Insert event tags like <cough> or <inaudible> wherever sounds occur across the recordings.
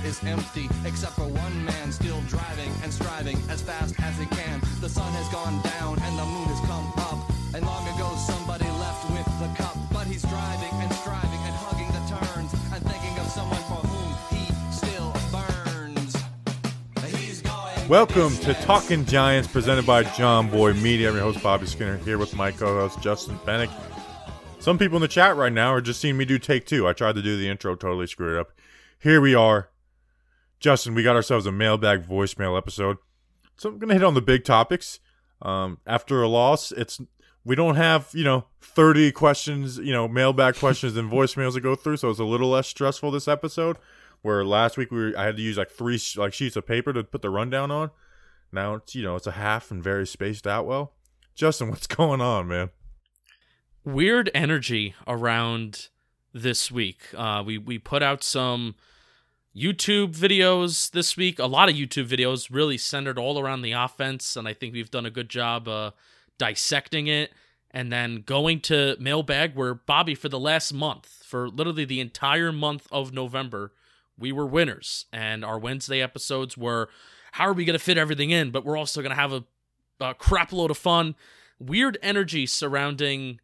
Arena is empty, except for one man still driving and striving as fast as he can. The sun has gone down and the moon has come up. And long ago somebody left with the cup, but he's driving and striving and hugging the turns and thinking of someone for whom he still burns. He's going. Welcome to Talking Giants, presented by John Boy Media. I'm your host Bobby Skinner here with my co-host Justin Fennick. Some people in the chat right now are just seeing me do take two. I tried to do the intro, totally screwed it up. Here we are, Justin. We got ourselves a mailbag voicemail episode. So I'm gonna hit on the big topics. Um, after a loss, it's we don't have you know 30 questions, you know mailbag questions and voicemails to go through, so it's a little less stressful this episode. Where last week we were, I had to use like three like sheets of paper to put the rundown on. Now it's you know it's a half and very spaced out well. Justin, <laughs> what's going on, man? weird energy around this week. Uh, we we put out some YouTube videos this week. A lot of YouTube videos really centered all around the offense, and I think we've done a good job uh, dissecting it. And then going to mailbag, where Bobby for the last month, for literally the entire month of November, we were winners, and our Wednesday episodes were how are we going to fit everything in, but we're also going to have a, a crap load of fun. Weird energy surrounding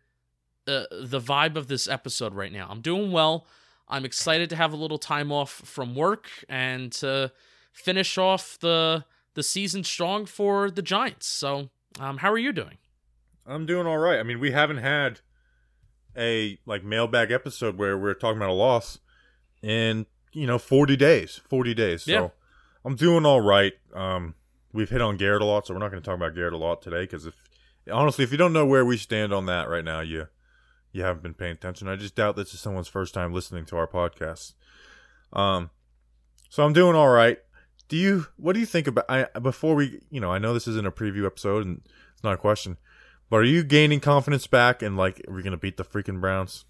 uh, the vibe of this episode right now. I'm doing well. I'm excited to have a little time off from work and to finish off the the season strong for the Giants. So, um, how are you doing? I'm doing all right. I mean, we haven't had a like mailbag episode where we're talking about a loss in you know 40 days. 40 days. So Yeah. I'm doing all right. Um, we've hit on Garrett a lot, so we're not going to talk about Garrett a lot today because if honestly, if you don't know where we stand on that right now, you you haven't been paying attention. I just doubt this is someone's first time listening to our podcast. Um, so I'm doing all right. Do you? What do you think about? I before we, you know, I know this isn't a preview episode and it's not a question, but are you gaining confidence back and like, are we gonna beat the freaking Browns?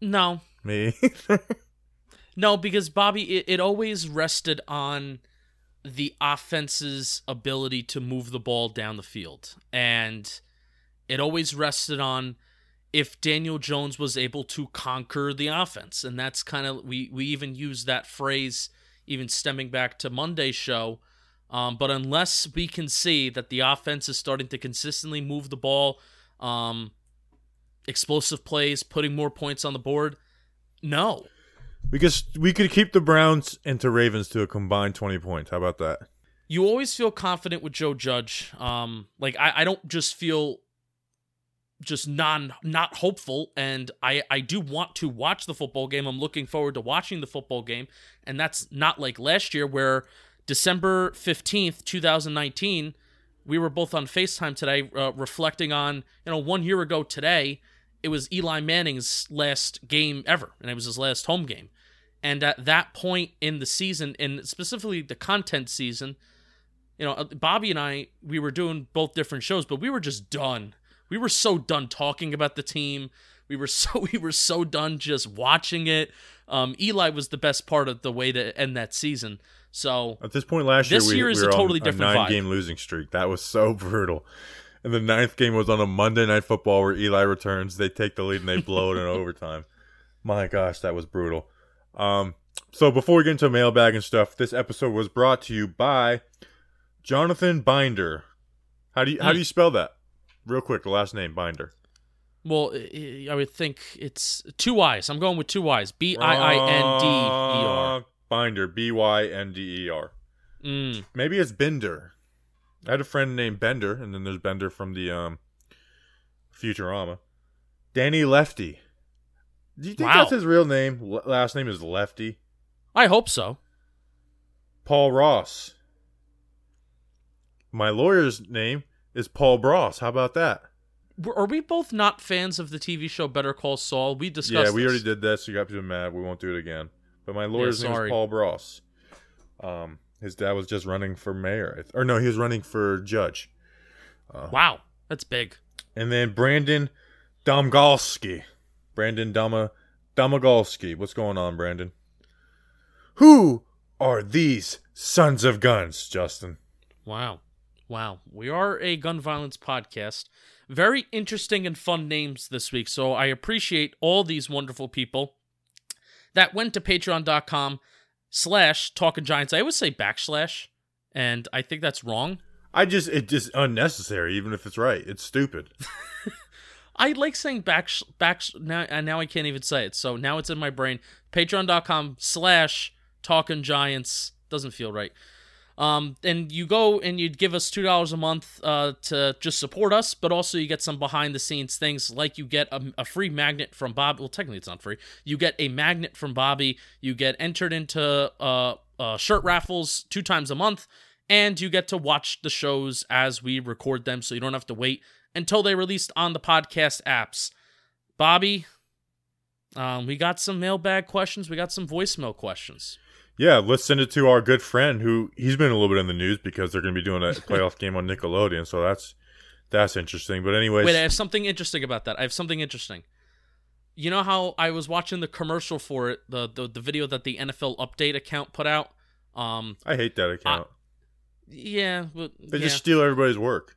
No, Me? <laughs> no, because Bobby, it, it always rested on the offense's ability to move the ball down the field, and it always rested on if Daniel Jones was able to conquer the offense, and that's kind of we we even use that phrase even stemming back to Monday's show. Um, but unless we can see that the offense is starting to consistently move the ball, um, explosive plays, putting more points on the board, no. we could we could keep the Browns and into Ravens to a combined twenty points. How about that? You always feel confident with Joe Judge. Um, like I, I don't just feel just non not hopeful and I I do want to watch the football game. I'm looking forward to watching the football game and that's not like last year where December 15th, 2019, we were both on FaceTime today uh, reflecting on, you know, 1 year ago today, it was Eli Manning's last game ever and it was his last home game. And at that point in the season and specifically the content season, you know, Bobby and I, we were doing both different shows, but we were just done. We were so done talking about the team. We were <laughs> so we were so done just watching it. Um, Eli was the best part of the way to end that season. So At this point last This year, we, year is we a totally different a vibe. nine-game losing streak. That was so <laughs> brutal. And the ninth game was on a Monday night football where Eli returns. They take the lead and they blow it in <laughs> overtime. My gosh, that was brutal. Um, so before we get into mailbag and stuff, this episode was brought to you by Jonathan Binder. How do you how do you spell that? Real quick, last name Binder. well, I would think it's two Y's. I'm going with two Y's. B I I N D E R. Binder, B Y N D E R. Mm. Maybe it's Bender. I had a friend named Bender, and then there's Bender from the um Futurama. Danny Lefty. Do you think Wow. that's his real name? L- last name is Lefty. I hope so. Paul Ross. My lawyer's name is Paul Bross. How about that? Are we both not fans of the TV show Better Call Saul? We discussed. yeah, we this. already did that, so you got people mad. We won't do it again. But my lawyer's name is Paul Bross. Um, His dad was just running for mayor, or no, he was running for judge. Wow, that's big. And then Brandon Domgalski. Brandon Dama Domagolski. What's going on, Brandon? Who are these sons of guns, Justin? Wow. Wow. We are a gun violence podcast. Very interesting and fun names this week. So I appreciate all these wonderful people that went to patreon.com slash talking giants. I always say backslash, and I think that's wrong. I just it just unnecessary, even if it's right. It's stupid. <laughs> I like saying back back now and now I can't even say it. So now it's in my brain. Patreon.com slash talking giants doesn't feel right. Um, and you go and you'd give us two dollars a month uh, to just support us, but also you get some behind the scenes things like you get a, a free magnet from Bob. Well, technically it's not free. You get a magnet from Bobby. You get entered into uh, uh, shirt raffles two times a month, and you get to watch the shows as we record them, so you don't have to wait until they released on the podcast apps. Bobby, um, we got some mailbag questions. We got some voicemail questions. Yeah, let's send it to our good friend who he's been a little bit in the news because they're going to be doing a <laughs> playoff game on Nickelodeon. So that's that's interesting. But anyways, Wait, I have something interesting about that. I have something interesting. You know how I was watching the commercial for it, the the, the video that the NFL Update account put out. Um, I hate that account. yeah, but they yeah. just steal everybody's work.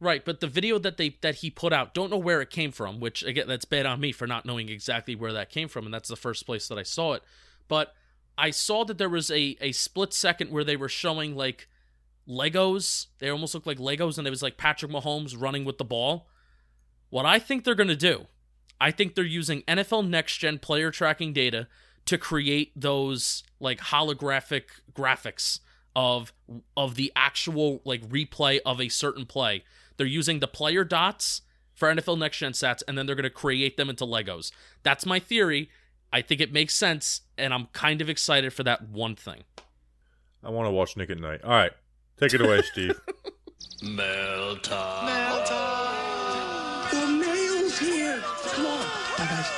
Right, but the video that they that he put out, don't know where it came from, which again that's bad on me for not knowing exactly where that came from, and that's the first place that I saw it. But I saw that there was a a split second where they were showing like Legos. They almost looked like Legos, and it was like Patrick Mahomes running with the ball. What I think they're gonna do, I think they're using NFL Next Gen player tracking data to create those like holographic graphics of of the actual like replay of a certain play. They're using the player dots for NFL Next Gen stats, and then they're going to create them into Legos. That's my theory. I think it makes sense, and I'm kind of excited for that one thing. I want to watch Nick at Nite. All right, take it away, <laughs> Steve. Mail time. The mail's here. Come on. Bye, guys.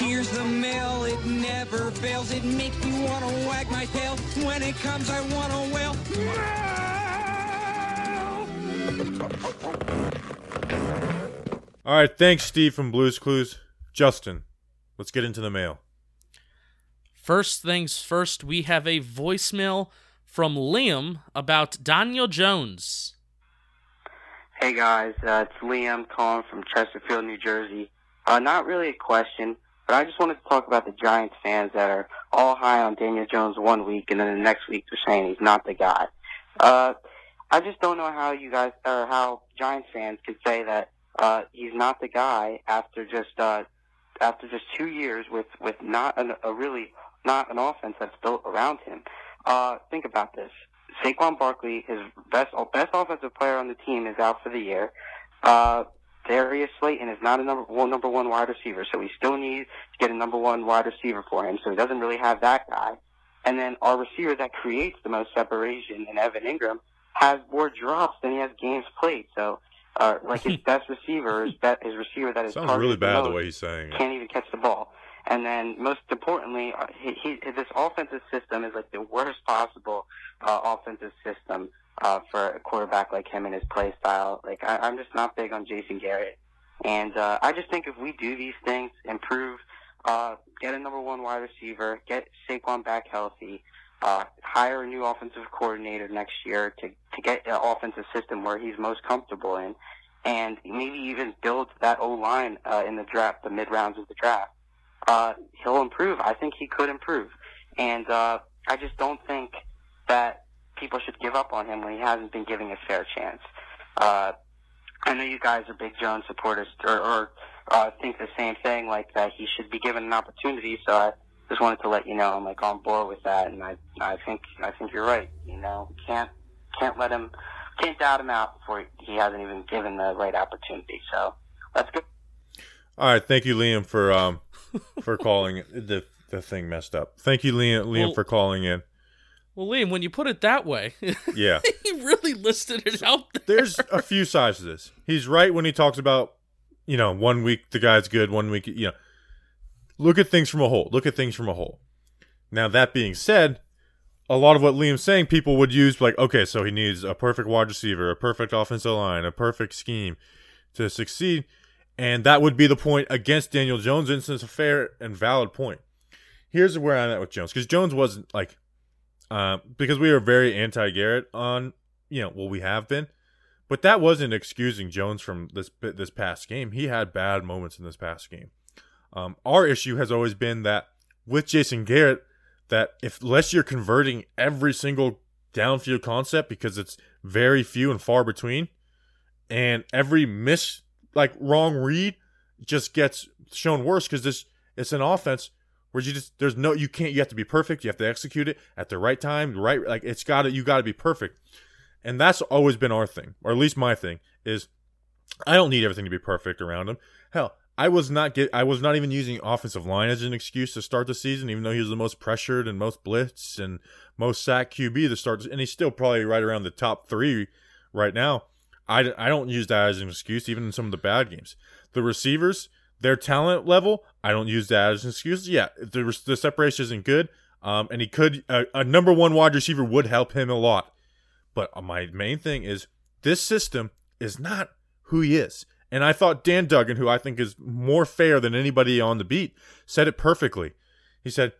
Here's the mail, it never fails. It makes me want to wag my tail. When it comes, I want to wail. All right, thanks, Steve from Blues Clues. Justin, let's get into the mail. First things first, we have a voicemail from Liam about Daniel Jones. Hey guys, uh, it's Liam calling from Chesterfield, New Jersey. Uh, not really a question, but I just wanted to talk about the Giants fans that are all high on Daniel Jones one week and then the next week they're saying he's not the guy. Uh, I just don't know how you guys, or how Giants fans could say that, uh, he's not the guy after just, uh, after just two years with, with not an, a really, not an offense that's built around him. Uh, think about this. Saquon Barkley, his best best offensive player on the team, is out for the year. Uh, Darius Slayton is not a number one number one wide receiver, so we still need to get a number one wide receiver for him. So he doesn't really have that guy. And then our receiver that creates the most separation in Evan Engram has more drops than he has games played. So, uh, like his <laughs> best receiver is bet his receiver that is Sounds really bad the most way he's saying it. can't even catch the ball. And then, most importantly, uh, he, he, this offensive system is like the worst possible uh, offensive system uh, for a quarterback like him and his play style. Like, I, I'm just not big on Jason Garrett. And uh, I just think if we do these things, improve, uh, get a number one wide receiver, get Saquon back healthy, uh, hire a new offensive coordinator next year to, to get an offensive system where he's most comfortable in, and maybe even build that O line uh, in the draft, the mid rounds of the draft uh, he'll improve. I think he could improve. And uh, I just don't think that people should give up on him when he hasn't been giving a fair chance. Uh, I know you guys are big Jones supporters or, or uh, think the same thing, like that he should be given an opportunity. So I just wanted to let you know I'm like on board with that, and I I think I think you're right. You know, can't can't let him can't doubt him out before he, he hasn't even given the right opportunity. So let's go. All right, thank you, Liam, for um for calling the the thing messed up. Thank you, Liam, Liam, Well- for calling in. Well, Liam, when you put it that way, <laughs> Yeah, he really listed it out there. there's a few sides to this. He's right when he talks about, you know, one week the guy's good, one week, you know, look at things from a whole. Look at things from a whole. Now that being said, a lot of what Liam's saying, people would use like, okay, so he needs a perfect wide receiver, a perfect offensive line, a perfect scheme to succeed. And that would be the point against Daniel Jones, and it's a fair and valid point. Here's where I'm at with Jones, because Jones wasn't like, uh, because we were very anti Garrett on, you know, well, we have been, but that wasn't excusing Jones from this this past game. He had bad moments in this past game. Um, our issue has always been that with Jason Garrett, that if unless you're converting every single downfield concept because it's very few and far between, and every miss like wrong read just gets shown worse because this it's an offense where you just there's no you can't you have to be perfect. You have to execute it at the right time right like it's got to you got to be perfect. And that's always been our thing or at least my thing is I don't need everything to be perfect around him. Hell I was not get I was not even using offensive line as an excuse to start the season, even though he was the most pressured and most blitz and most sack QB to start, and he's still probably right around the top three right now. I, I don't use that as an excuse, even in some of the bad games. The receivers, their talent level, I don't use that as an excuse. Yeah, the, the separation isn't good, um, and he could a, a number one wide receiver would help him a lot. But my main thing is this system is not who he is. And I thought Dan Duggan, who I think is more fair than anybody on the beat, said it perfectly. He said,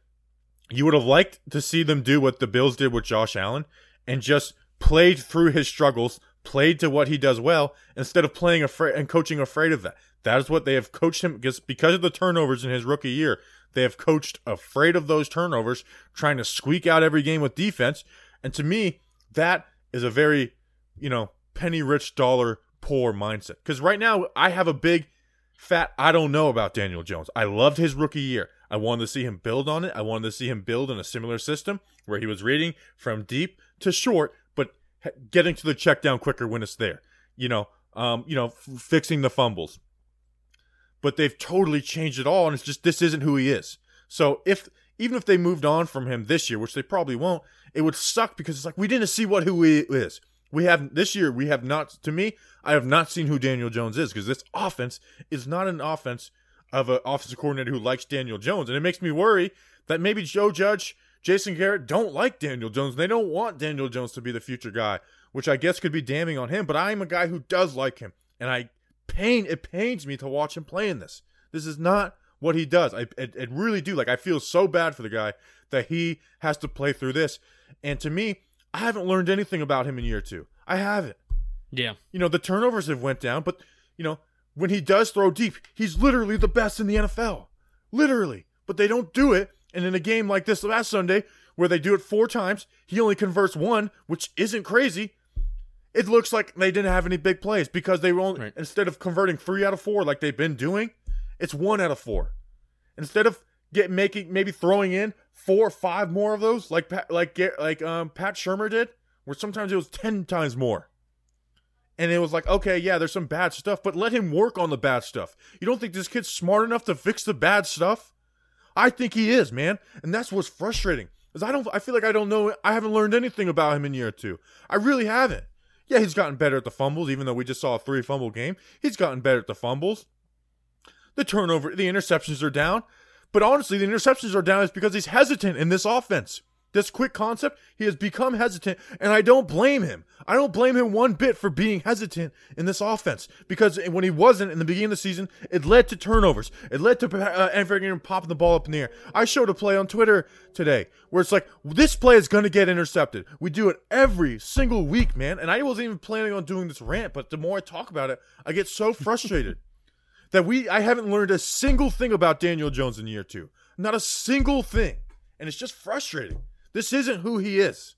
You would have liked to see them do what the Bills did with Josh Allen and just played through his struggles, played to what he does well, instead of playing afraid and coaching afraid of that. That is what they have coached him because because of the turnovers in his rookie year. They have coached afraid of those turnovers, trying to squeak out every game with defense. And to me, that is a very, you know, penny rich dollar poor mindset. Because right now, I have a big fat I don't know about Daniel Jones. I loved his rookie year. I wanted to see him build on it. I wanted to see him build in a similar system where he was reading from deep to short, but getting to the check down quicker when it's there. You know, um, you know, f- fixing the fumbles. But they've totally changed it all, and it's just this isn't who he is. So if even if they moved on from him this year, which they probably won't, it would suck because it's like we didn't see what who he is. We have this year. We have not. To me, I have not seen who Daniel Jones is because this offense is not an offense of an offensive coordinator who likes Daniel Jones, and it makes me worry that maybe Joe Judge, Jason Garrett don't like Daniel Jones. They don't want Daniel Jones to be the future guy, which I guess could be damning on him. But I am a guy who does like him, and I pain it pains me to watch him play in this. This is not what he does. I it, it really do. Like I feel so bad for the guy that he has to play through this. And to me, I haven't learned anything about him in year two. I haven't. Yeah. You know, the turnovers have went down, but you know, when he does throw deep, he's literally the best in the NFL. Literally. But they don't do it. And in a game like this last Sunday, where they do it four times, he only converts one, which isn't crazy. It looks like they didn't have any big plays because they were only Right. instead of converting three out of four like they've been doing, it's one out of four. Instead of get making maybe throwing in four or five more of those like Pat, like like um Pat Shurmur did, where sometimes it was ten times more. And it was like, okay, yeah, there's some bad stuff, but let him work on the bad stuff. You don't think this kid's smart enough to fix the bad stuff? I think he is, man. And that's what's frustrating. Is I don't I feel like I don't know I haven't learned anything about him in year two. I really haven't. Yeah, he's gotten better at the fumbles, even though we just saw a three fumble game. He's gotten better at the fumbles. The turnover, the interceptions are down. But honestly, the interceptions are down is because he's hesitant in this offense. This quick concept, he has become hesitant, and I don't blame him. I don't blame him one bit for being hesitant in this offense because when he wasn't in the beginning of the season, it led to turnovers. It led to uh, Evergreen popping the ball up in the air. I showed a play on Twitter today where it's like, this play is going to get intercepted. We do it every single week, man. And I wasn't even planning on doing this rant, but the more I talk about it, I get so <laughs> frustrated that we I haven't learned a single thing about Daniel Jones in year two. Not a single thing. And it's just frustrating. This isn't who he is.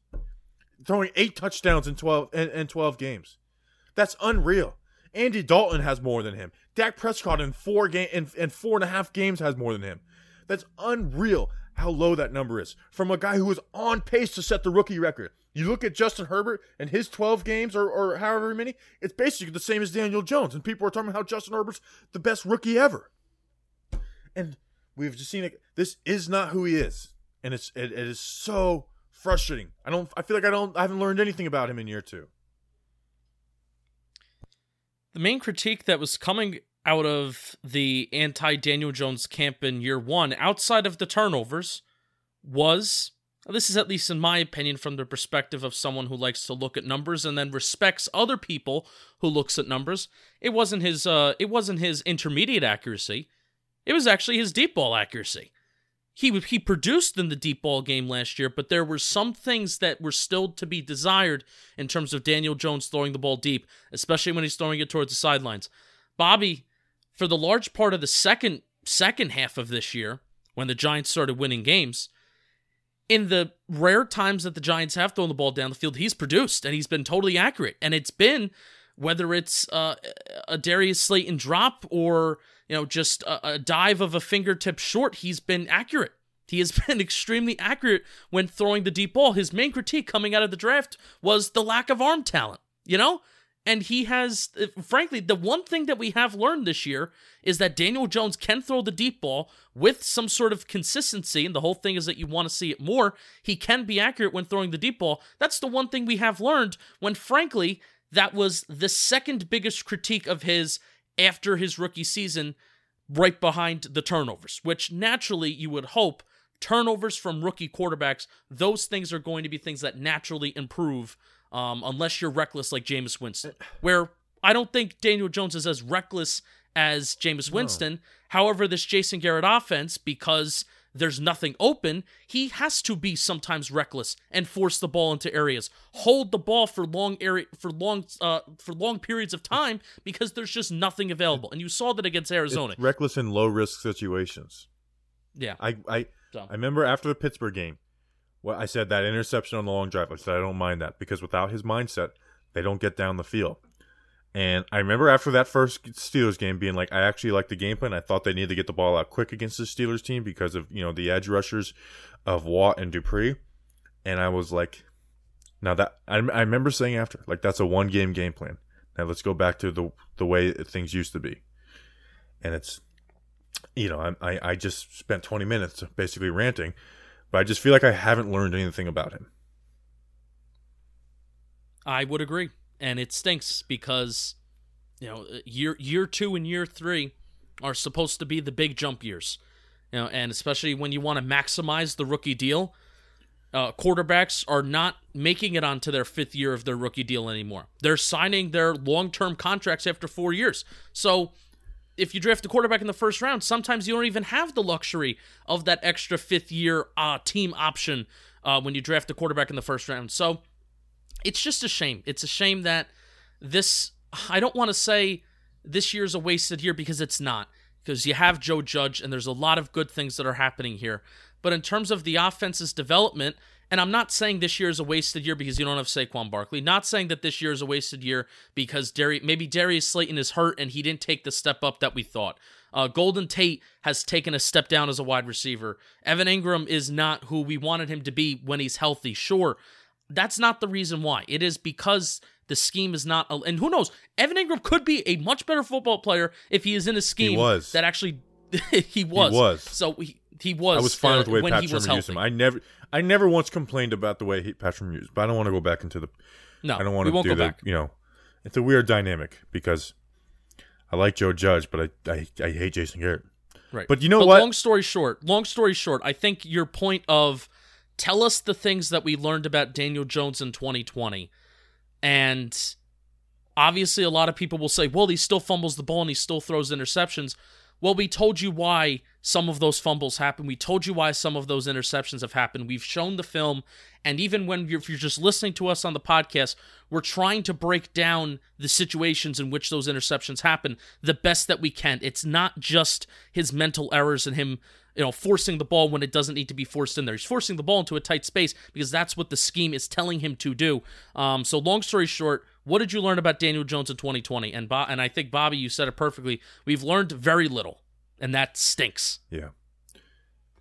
Throwing eight touchdowns in 12 in, in 12 games. That's unreal. Andy Dalton has more than him. Dak Prescott in four game in, in four and a half games has more than him. That's unreal how low that number is from a guy who was on pace to set the rookie record. You look at Justin Herbert and his 12 games or, or however many, it's basically the same as Daniel Jones. And people are talking about how Justin Herbert's the best rookie ever. And we've just seen it. This is not who he is. And it's it, it is so frustrating. I don't I feel like I don't I haven't learned anything about him in year two. The main critique that was coming out of the anti Daniel Jones camp in year one, outside of the turnovers, was this is at least in my opinion from the perspective of someone who likes to look at numbers and then respects other people who looks at numbers. It wasn't his uh it wasn't his intermediate accuracy. It was actually his deep ball accuracy. He he produced in the deep ball game last year, but there were some things that were still to be desired in terms of Daniel Jones throwing the ball deep, especially when he's throwing it towards the sidelines. Bobby, for the large part of the second second half of this year, when the Giants started winning games, in the rare times that the Giants have thrown the ball down the field, he's produced and he's been totally accurate. And it's been whether it's uh, a Darius Slayton drop or you know just a, a dive of a fingertip short, he's been accurate. He has <laughs> been extremely accurate when throwing the deep ball. His main critique coming out of the draft was the lack of arm talent. You know, and he has, frankly, the one thing that we have learned this year is that Daniel Jones can throw the deep ball with some sort of consistency. And the whole thing is that you want to see it more. He can be accurate when throwing the deep ball. That's the one thing we have learned when, frankly, that was the second biggest critique of his after his rookie season, right behind the turnovers, which naturally you would hope turnovers from rookie quarterbacks, those things are going to be things that naturally improve um, unless you're reckless like Jameis Winston, where I don't think Daniel Jones is as reckless as Jameis Winston. However, this Jason Garrett offense, because there's nothing open, he has to be sometimes reckless and force the ball into areas, hold the ball for long area for long uh, for long periods of time because there's just nothing available. And you saw that against Arizona. It's reckless in low risk situations. yeah, I I So. I remember after the Pittsburgh game, well, I said that interception on the long drive. I said I don't mind that because without his mindset, they don't get down the field. And I remember after that first Steelers game being like, I actually like the game plan. I thought they needed to get the ball out quick against the Steelers team because of you know the edge rushers of Watt and Dupree. And I was like, now that I, I remember saying after like that's a one game game plan. Now let's go back to the the way things used to be. And it's you know, I, I, I just spent 20 minutes basically ranting, but I just feel like I haven't learned anything about him. I would agree, and it stinks because you know year year two and year three are supposed to be the big jump years, you know, and especially when you want to maximize the rookie deal, uh, quarterbacks are not making it onto their fifth year of their rookie deal anymore. They're signing their long term contracts after four years, so. If you draft a quarterback in the first round, sometimes you don't even have the luxury of that extra fifth year uh, team option uh, when you draft a quarterback in the first round. So, it's just a shame. It's a shame that this I don't want to say this year's a wasted year because it's not. Because you have Joe Judge and there's a lot of good things that are happening here. But in terms of the offense's development, and I'm not saying this year is a wasted year because you don't have Saquon Barkley. Not saying that this year is a wasted year because Dari- maybe Darius Slayton is hurt and he didn't take the step up that we thought. Uh, Golden Tate has taken a step down as a wide receiver. Evan Engram is not who we wanted him to be when he's healthy. Sure, that's not the reason why. It is because the scheme is not. And who knows? Evan Engram could be a much better football player if he is in a scheme that actually <laughs> he was. was. So he, he was. I was fine uh, with the way Pat Shurmur used him. I never, I never once complained about the way he, Pat Shurmur used. But I don't want to go back into the. no, I don't want to do back. You know, it's a weird dynamic because I like Joe Judge, but I, I, I hate Jason Garrett. Right. But you know but what? Long story short, long story short, I think your point of tell us the things that we learned about Daniel Jones in 2020. And obviously a lot of people will say, "Well, he still fumbles the ball and he still throws interceptions." Well, we told you why some of those fumbles happen. We told you why some of those interceptions have happened. We've shown the film, and even when you're, if you're just listening to us on the podcast, we're trying to break down the situations in which those interceptions happen the best that we can. It's not just his mental errors and him, you know, forcing the ball when it doesn't need to be forced in there. He's forcing the ball into a tight space because that's what the scheme is telling him to do. Um, so, long story short, what did you learn about Daniel Jones in 2020? And and I think Bobby, you said it perfectly. We've learned very little, and that stinks. Yeah.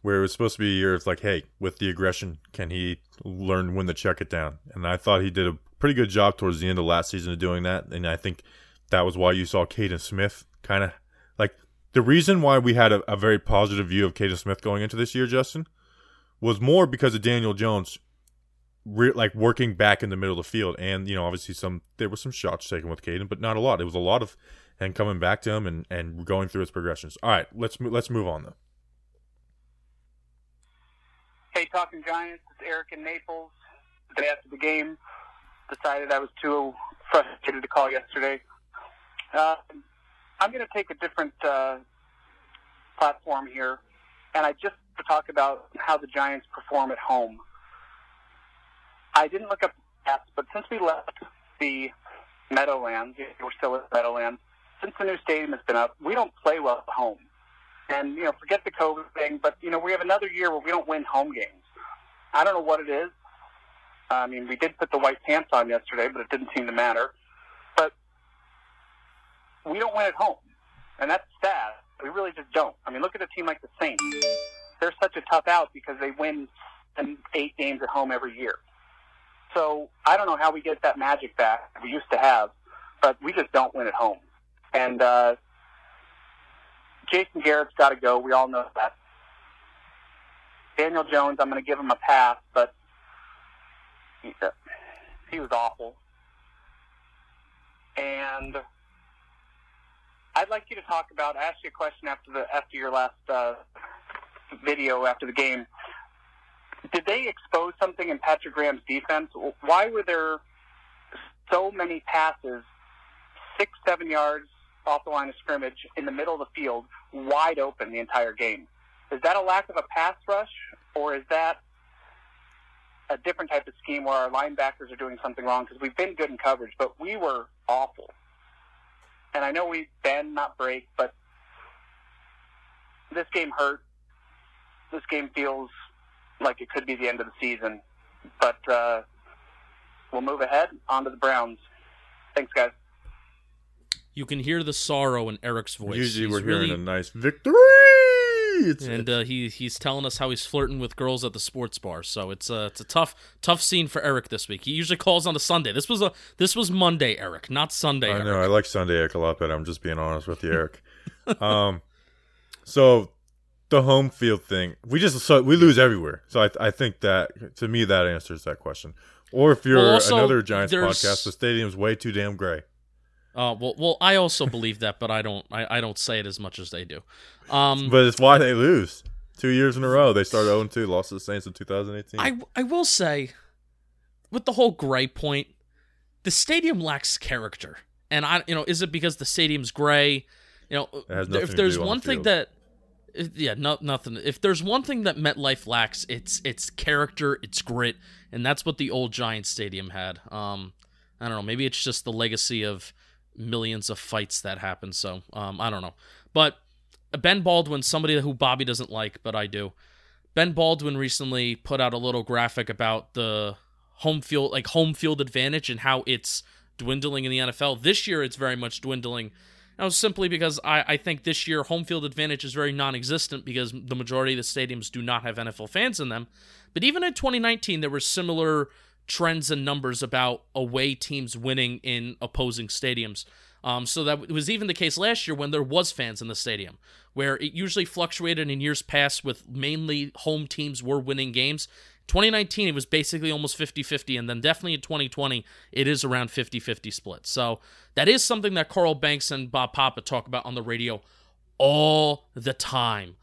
Where it was supposed to be a year of like, hey, with the aggression, can he learn when to check it down? And I thought he did a pretty good job towards the end of last season of doing that. And I think that was why you saw Kaden Smith kind of like the reason why we had a, a very positive view of Kaden Smith going into this year, Justin, was more because of Daniel Jones. Re- like working back in the middle of the field, and you know, obviously some there were some shots taken with Kaden, but not a lot. It was a lot of and coming back to him and, and going through his progressions. All right, let's let's move on though. Hey, talking Giants. It's Eric in Naples. The day after the game, decided I was too frustrated to call yesterday. Uh, I'm going to take a different uh, platform here, and I just to talk about how the Giants perform at home. I didn't look up stats, but since we left the Meadowlands, we're still at Meadowlands. Since the new stadium has been up, we don't play well at home. And you know, forget the COVID thing, but you know, we have another year where we don't win home games. I don't know what it is. I mean, we did put the white pants on yesterday, but it didn't seem to matter. But we don't win at home, and that's sad. We really just don't. I mean, look at a team like the Saints. They're such a tough out because they win eight games at home every year. So I don't know how we get that magic back we used to have, but we just don't win at home. And uh, Jason Garrett's got to go. We all know that. Daniel Jones, I'm going to give him a pass, but he, uh, he was awful. And I'd like you to talk about. I asked you a question after the after your last uh, video after the game. Did they expose something in Patrick Graham's defense? Why were there so many passes, six, seven yards off the line of scrimmage in the middle of the field, wide open the entire game? Is that a lack of a pass rush, or is that a different type of scheme where our linebackers are doing something wrong? Because we've been good in coverage, but we were awful. And I know we bend, not break, but this game hurt. This game feels like it could be the end of the season. But uh, we'll move ahead on to the Browns. Thanks, guys. You can hear the sorrow in Eric's voice. Usually He's we're really, hearing a nice victory. It's, and uh, he he's telling us how he's flirting with girls at the sports bar. So it's a it's a tough tough scene for Eric this week. He usually calls on a Sunday. This was a this was Monday, Eric, not Sunday. I Eric. know. I like Sunday Eric a lot better. I'm just being honest with you, Eric. <laughs> um, so the home field thing, we just so we lose everywhere. So I I think that to me that answers that question. Or if you're Well, also, another Giants podcast, the stadium's way too damn gray. Uh, well, well, I also believe that, but I don't I, I don't say it as much as they do. Um, But it's why they lose. Two years in a row, they started 0 2, lost to the Saints in 2018. I I will say, with the whole gray point, the stadium lacks character, and I you know is it because the stadium's gray? You know, It has nothing if there's one the thing that, yeah, no, nothing. If there's one thing that MetLife lacks, it's it's character, it's grit, and that's what the old Giant Stadium had. Um, I don't know, maybe it's just the legacy of millions of fights that happen. So, um, I don't know, but Ben Baldwin, somebody who Bobby doesn't like, but I do. Ben Baldwin recently put out a little graphic about the home field, like home field advantage, and how it's dwindling in the NFL. This year, it's very much dwindling. Now, simply because I, I think this year home field advantage is very non-existent because the majority of the stadiums do not have NFL fans in them. But even in 2019, there were similar trends and numbers about away teams winning in opposing stadiums. Um, so that was even the case last year when there was fans in the stadium, where it usually fluctuated in years past with mainly home teams were winning games. 2019 it was basically almost 50-50 and then definitely in 2020 it is around 50-50 split. So that is something that Carl Banks and Bob Papa talk about on the radio all the time.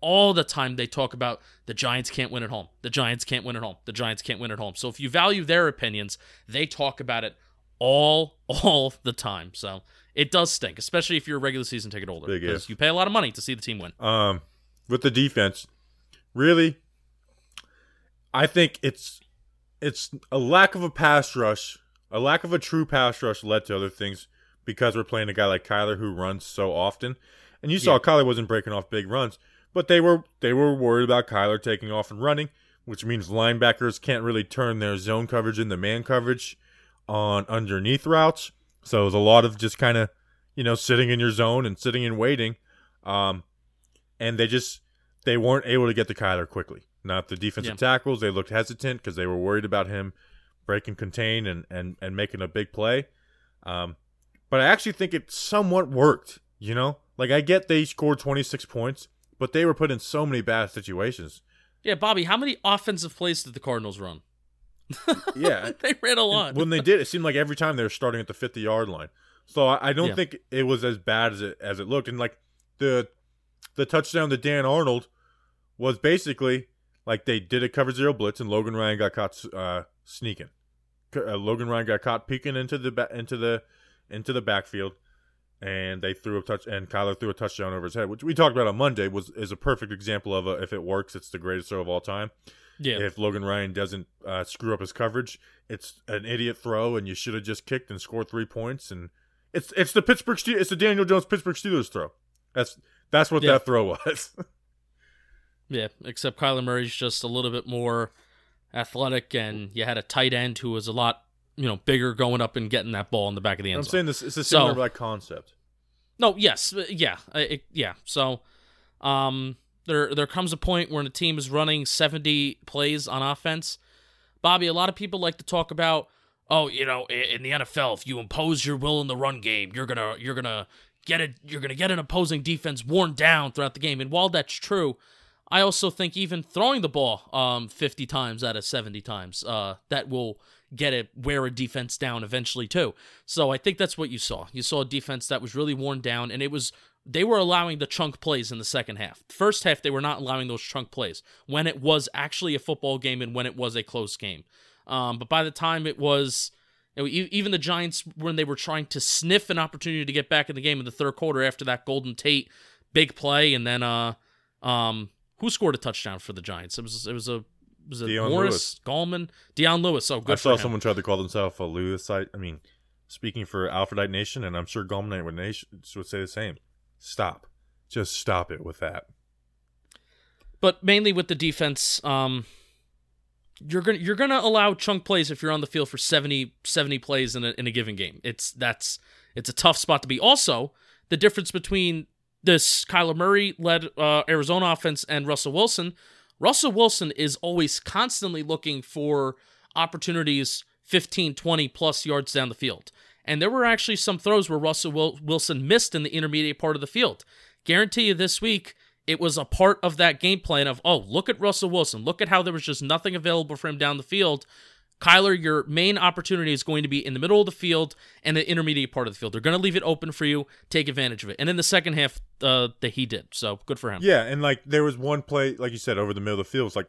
All the time they talk about the Giants can't win at home. The Giants can't win at home. The Giants can't win at home. So if you value their opinions, they talk about it all <laughs> all the time. So it does stink, especially if you're a regular season ticket holder because you pay a lot of money to see the team win. um, with the defense, really, I think it's it's a lack of a pass rush, a lack of a true pass rush led to other things because we're playing a guy like Kyler who runs so often. And you saw Yeah. Kyler wasn't breaking off big runs, but they were they were worried about Kyler taking off and running, which means linebackers can't really turn their zone coverage into man coverage on underneath routes. So it was a lot of just kind of, you know, sitting in your zone and sitting and waiting. Um, and they just they weren't able to get to Kyler quickly. Not the defensive Yeah. tackles; they looked hesitant because they were worried about him breaking contain and and and making a big play. Um, but I actually think it somewhat worked. You know, like I get they scored 26 points, but they were put in so many bad situations. Yeah, Bobby, how many offensive plays did the Cardinals run? <laughs> Yeah, they ran a lot. when they did, it seemed like every time they were starting at the 50 yard line. So I, I don't Yeah. think it was as bad as it as it looked. And like the the touchdown to Dan Arnold was basically like they did a cover zero blitz and Logan Ryan got caught uh, sneaking. Uh, Logan Ryan got caught peeking into the ba- into the into the backfield, and they threw a touch and Kyler threw a touchdown over his head, which we talked about on Monday was is a perfect example of a, if it works, it's the greatest throw of all time. Yeah. If Logan Ryan doesn't uh, screw up his coverage, it's an idiot throw, and you should have just kicked and scored three points. And it's it's the Pittsburgh Ste- it's the Daniel Jones Pittsburgh Steelers throw. That's that's what Yeah. that throw was. <laughs> Yeah, except Kyler Murray's just a little bit more athletic, and you had a tight end who was a lot, you know, bigger going up and getting that ball in the back of the end zone. I'm zone. saying this is a similar So- like concept. No, yes, uh, yeah, uh, it, yeah. So, um, there there comes a point when a team is running seventy plays on offense. Bobby, a lot of people like to talk about, oh, you know, in the NFL, if you impose your will in the run game, you're gonna you're gonna get it, you're gonna get an opposing defense worn down throughout the game. And while that's true, I also think even throwing the ball um 50 times out of 70 times, uh, that will get it wear a defense down eventually too. So I think that's what you saw. You saw a defense that was really worn down, and it was they were allowing the chunk plays in the second half. First half, they were not allowing those chunk plays when it was actually a football game and when it was a close game. Um, but by the time it was, you know, even the Giants, when they were trying to sniff an opportunity to get back in the game in the third quarter after that Golden Tate big play, and then uh, um, who scored a touchdown for the Giants? It was it was a was it Dion Morris Gallman, Dion Lewis. Oh, good I saw someone try to call themselves a Lewisite. I mean, speaking for Alfredite Nation, and I'm sure Gulmanite would, nation, would say the same. Stop. Just stop it with that. but mainly with the defense um you're gonna you're gonna allow chunk plays if you're on the field for 70 70 plays in a, in a given game it's that's it's a tough spot to be also the difference between this Kyler Murray led uh, Arizona offense and Russell Wilson Russell Wilson is always constantly looking for opportunities 15 20 plus yards down the field and there were actually some throws where Russell Wilson missed in the intermediate part of the field guarantee you this week it was a part of that game plan of, oh, look at Russell Wilson. Look at how there was just nothing available for him down the field. Kyler, your main opportunity is going to be in the middle of the field and the intermediate part of the field. They're going to leave it open for you. Take advantage of it. And in the second half, uh, that he did. So good for him. Yeah, and like there was one play, like you said, over the middle of the field. It's like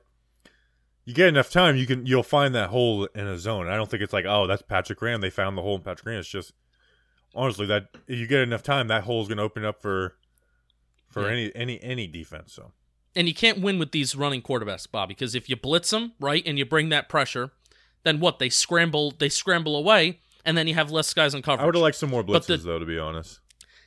you get enough time, you can you'll find that hole in a zone. I don't think it's like, oh, that's Patrick Graham. They found the hole in Patrick Graham. It's just honestly that if you get enough time, that hole's gonna open up for for Yeah. any any any defense. So And you can't win with these running quarterbacks, Bobby, because if you blitz them, right, and you bring that pressure, then what? They scramble, they scramble away, and then you have less guys on coverage. I would have liked some more But the- blitzes though, to be honest.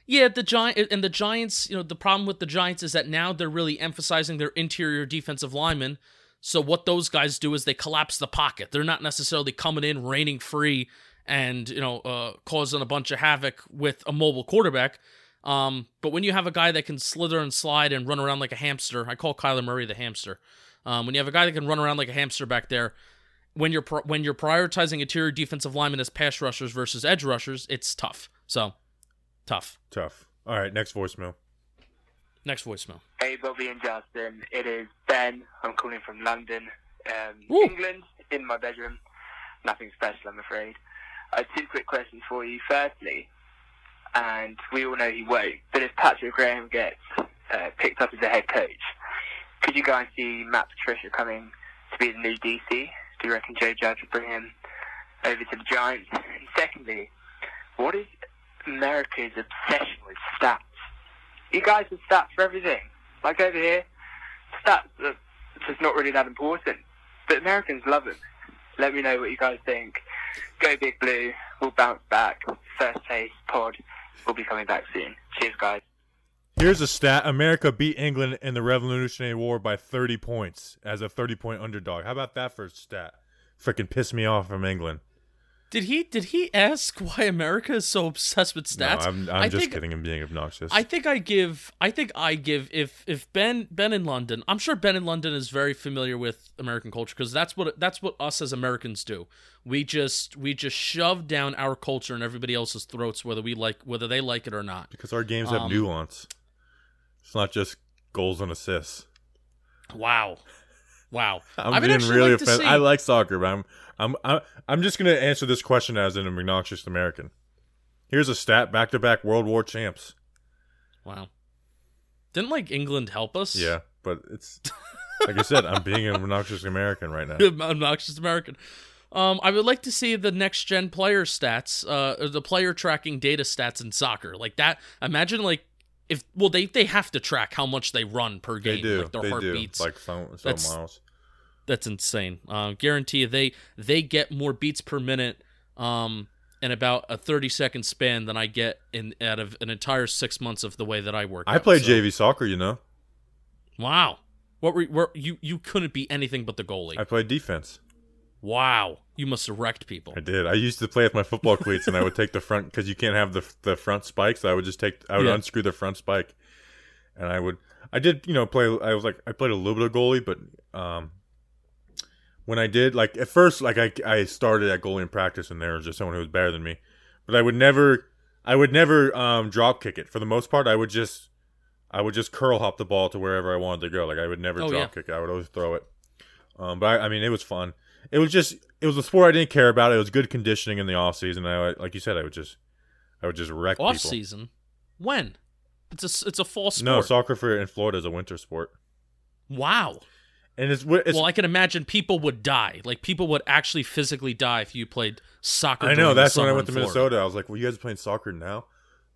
Yeah, the giant and the Giants. You know, the problem with the Giants is that now they're really emphasizing their interior defensive linemen. So what those guys do is they collapse the pocket. They're not necessarily coming in raining free and you know uh, causing a bunch of havoc with a mobile quarterback. Um, but when you have a guy that can slither and slide and run around like a hamster, I call Kyler Murray the hamster. Um, when you have a guy that can run around like a hamster back there, when you're pri- when you're prioritizing interior defensive linemen as pass rushers versus edge rushers, it's tough. So tough. Tough. All right, next voicemail. Next voicemail. Hey, Bobby and Justin. It is Ben. I'm calling from London, um, England, in my bedroom. Nothing special, I'm afraid. I have two quick questions for you. Firstly, and we all know he won't, but if Patrick Graham gets uh, picked up as a head coach, could you guys see Matt Patricia coming to be the new DC? Do you reckon Joe Judge will bring him over to the Giants? And secondly, what is America's obsession with stats? You guys have stats for everything. Like over here, stats are just not really that important. But Americans love them. Let me know what you guys think. Go Big Blue. We'll bounce back. First Taste Pod We'll be coming back soon. Cheers, guys. Here's a stat: America beat England in the Revolutionary War by 30 points as a 30 point underdog. How about that for a stat? Freaking piss me off from England. Did he did he ask why America is so obsessed with stats? No, I'm, I'm I just think, kidding. I'm being obnoxious. I think I give I think I give if if Ben Ben in London, I'm sure Ben in London is very familiar with American culture because that's what that's what us as Americans do. We just we just shove down our culture in everybody else's throats whether we like whether they like it or not. because our games have Um, nuance. It's not just goals and assists. Wow. Wow. <laughs> I'm being really like to offended. see- I like soccer, but I'm I'm I'm, I'm just gonna answer this question as an obnoxious American. Here's a stat: back-to-back World War champs. Wow. Didn't like England help us? Yeah, but it's Like I said, I'm being an obnoxious American right now. <laughs> obnoxious American. Um, I would like to see the next gen player stats, uh, the player tracking data stats in soccer, like that. Imagine like if well they they have to track how much they run per game, They do. like their they heartbeats. do. Like so, so That's- miles. That's insane. Uh, guarantee you they they get more beats per minute um, in about a thirty second span than I get in out of an entire six months of the way that I work. I out, played so- JV soccer. You know, Wow. What were, were you? You couldn't be anything but the goalie. I played defense. wow. You must wrecked people. I did. I used to play with my football cleats, and I would take the front because you can't have the the front spikes. So I would just take. I would Yeah. unscrew the front spike, and I would. I did. You know, play. I was like, I played a little bit of goalie, but um, when I did, like at first, like I I started at goalie in practice, and there was just someone who was better than me, but I would never. I would never um drop kick it. For the most part, I would just. I would just curl hop the ball to wherever I wanted to go. Like I would never Oh, drop yeah. kick. it. I would always throw it. Um, but I, I mean, it was fun. It was just it was a sport I didn't care about. It was good conditioning in the off season. I like you said, I would just I would just wreck Off people. season. When? It's a it's a fall sport. No, soccer for in Florida is a winter sport, wow. and it's it's. well, I can imagine people would die. Like people would actually physically die if you played soccer. I know that's when I went to. Minnesota. I was like, "Well, you guys are playing soccer now,"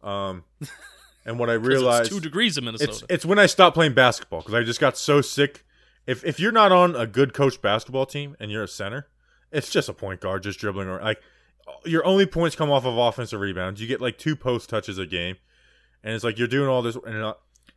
um, <laughs> and what I realized it's two degrees in Minnesota. It's it's when I stopped playing basketball because I just got so sick. If if you're not on a good coach basketball team and you're a center, it's just a point guard just dribbling or like your only points come off of offensive rebounds. You get like two post touches a game, and it's like you're doing all this and uh,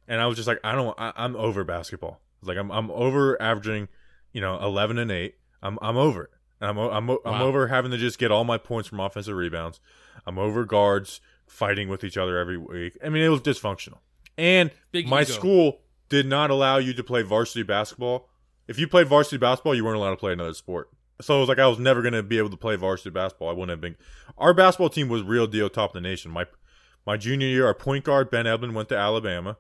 and I was just like I don't I, I'm over basketball. It's like I'm I'm over averaging, you know, eleven and eight. I'm I'm over it. And I'm I'm I'm Wow. over having to just get all my points from offensive rebounds. I'm over guards fighting with each other every week. I mean, it was dysfunctional. And Big my ego. school did not allow you to play varsity basketball. If you played varsity basketball, you weren't allowed to play another sport. So it was like I was never going to be able to play varsity basketball. I wouldn't have been. Our basketball team was real deal top of the nation. My my junior year, our point guard Ben Edlin went to Alabama.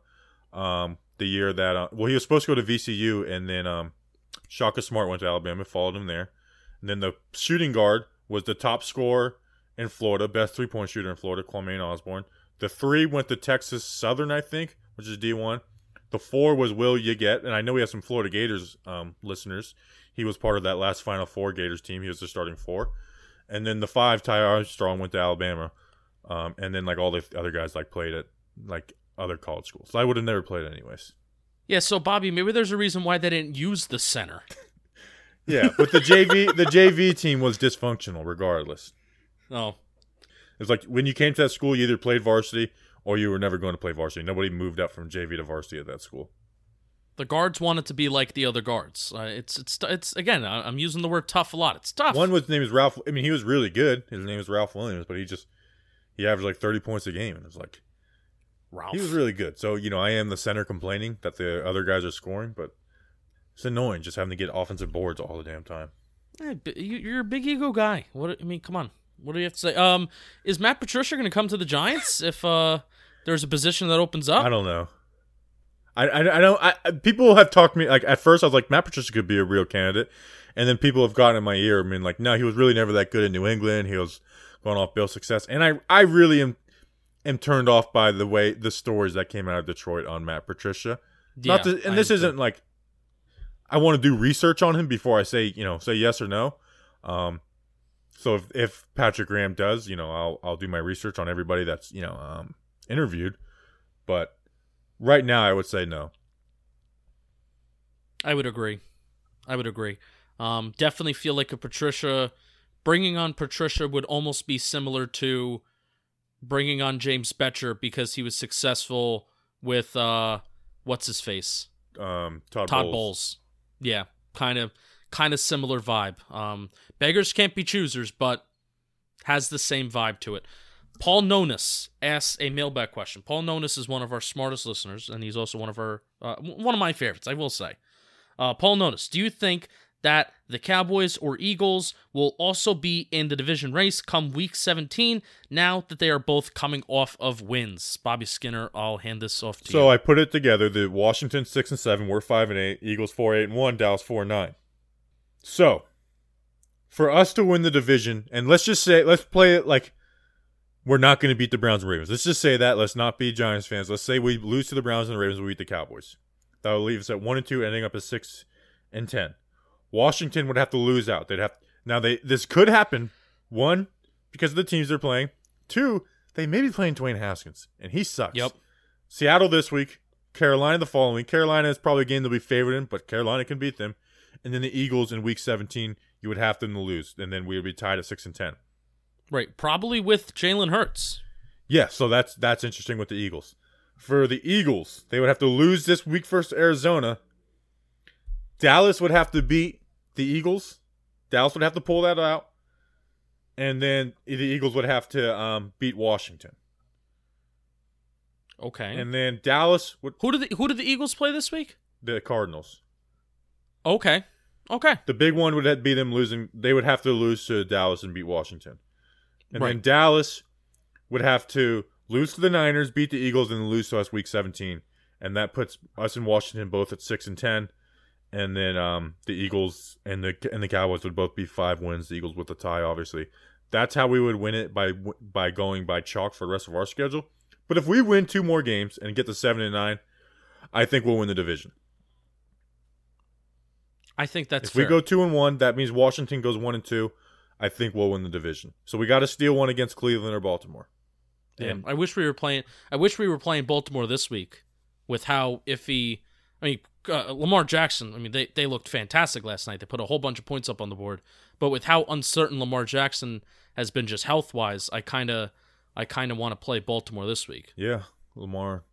Um, the year that uh, well, he was supposed to go to VCU, and then um, Shaka Smart went to Alabama, followed him there. And then the shooting guard was the top scorer in Florida, best three point shooter in Florida, Kwame Osborne. The three went to Texas Southern, I think, which is D one. The four was Will Yeguete, and I know we have some Florida Gators um, listeners. He was part of that last Final Four Gators team. He was the starting four. And then the five, Ty Armstrong, went to Alabama. Um, and then like all the other guys like played at like other college schools. So I would have never played anyways. yeah. So Bobby, maybe there's a reason why they didn't use the center. <laughs> Yeah, but the JV the JV team was dysfunctional regardless. Oh, It's like when you came to that school, you either played varsity or you were never going to play varsity. Nobody moved up from JV to varsity at that school. the guards wanted to be like the other guards. Uh, it's it's it's again. I'm using the word tough a lot. It's tough. One was name is Ralph. I mean, he was really good. His name was Ralph Williams, but he just he averaged like thirty points a game, and it's like Ralph. he was really good. So you know, I am the center complaining that the other guys are scoring, but it's annoying just having to get offensive boards all the damn time. You- you're a big ego guy. What I mean, come on. What do you have to say? Um, is Matt Patricia going to come to the Giants if uh there's a position that opens up? I don't know. I, I, I don't. I, people have talked to me like at first I was like Matt Patricia could be a real candidate, and then people have gotten in my ear. I mean, like no, he was really never that good in New England. He was going off Bill's success, and I I really am am turned off by the way the stories that came out of Detroit on Matt Patricia. Not Yeah, to, and I this isn't like I want to do research on him before I say you know say yes or no. Um, so if if Patrick Graham does, you know, I'll I'll do my research on everybody that's you know um interviewed, but right now I would say no. I would agree. I would agree. Um, definitely feel like a Patricia bringing on Patricia would almost be similar to bringing on James Bettcher because he was successful with uh, what's his face Um, Todd, Todd Bowles. Bowles. Yeah, kind of kind of similar vibe. Um, beggars can't be choosers, but has the same vibe to it. Paul Nonus asks a mailbag question. Paul Nonus is one of our smartest listeners, and he's also one of our uh, one of my favorites. I will say, uh, Paul Nonus, do you think that the Cowboys or Eagles will also be in the division race come Week 17? Now that they are both coming off of wins, Bobby Skinner, I'll hand this off to So you. So I put it together. The Washington six and seven, we're five and eight. Eagles four eight and one. Dallas four and nine. So for us to win the division, and let's just say let's play it like we're not going to beat the Browns and Ravens. Let's just say that. Let's not be Giants fans. Let's say we lose to the Browns and the Ravens. We beat the Cowboys. That would leave us at one and two, ending up at six and 10. Washington would have to lose out. They'd have now they this could happen. One, because of the teams they're playing. Two, they may be playing Dwayne Haskins, and he sucks. Yep. Seattle this week, Carolina the following. Carolina is probably a game they'll be favored in, but Carolina can beat them. And then the Eagles in week 17, you would have them to lose, and then we would be tied at 6 and 10. Right. Probably with Jalen Hurts. Yeah, so that's that's interesting with the Eagles. For the Eagles, they would have to lose this week first to Arizona. Dallas would have to beat the Eagles. Dallas would have to pull that out. And then the Eagles would have to um, beat Washington. Okay. And then Dallas would who did the, who did the Eagles play this week? the Cardinals. Okay. Okay. The big one would be them losing. They would have to lose to Dallas and beat Washington. And then Dallas would have to lose to the Niners, beat the Eagles, and lose to us week 17. And that puts us and Washington both at 6 and 10. And then um, the Eagles and the and the Cowboys would both be five wins. The Eagles with a tie, obviously. That's how we would win it by by going by chalk for the rest of our schedule. But if we win two more games and get to seven and nine, I think we'll win the division. I think that's if fair. we go two and one, that means Washington goes one and two. I think we'll win the division. So we got to steal one against Cleveland or Baltimore. Damn. And- I wish we were playing. I wish we were playing Baltimore this week with how iffy. I mean, uh, Lamar Jackson. I mean, they they looked fantastic last night. They put a whole bunch of points up on the board. But with how uncertain Lamar Jackson has been just health wise, I kind of I kind of want to play Baltimore this week. Yeah, Lamar.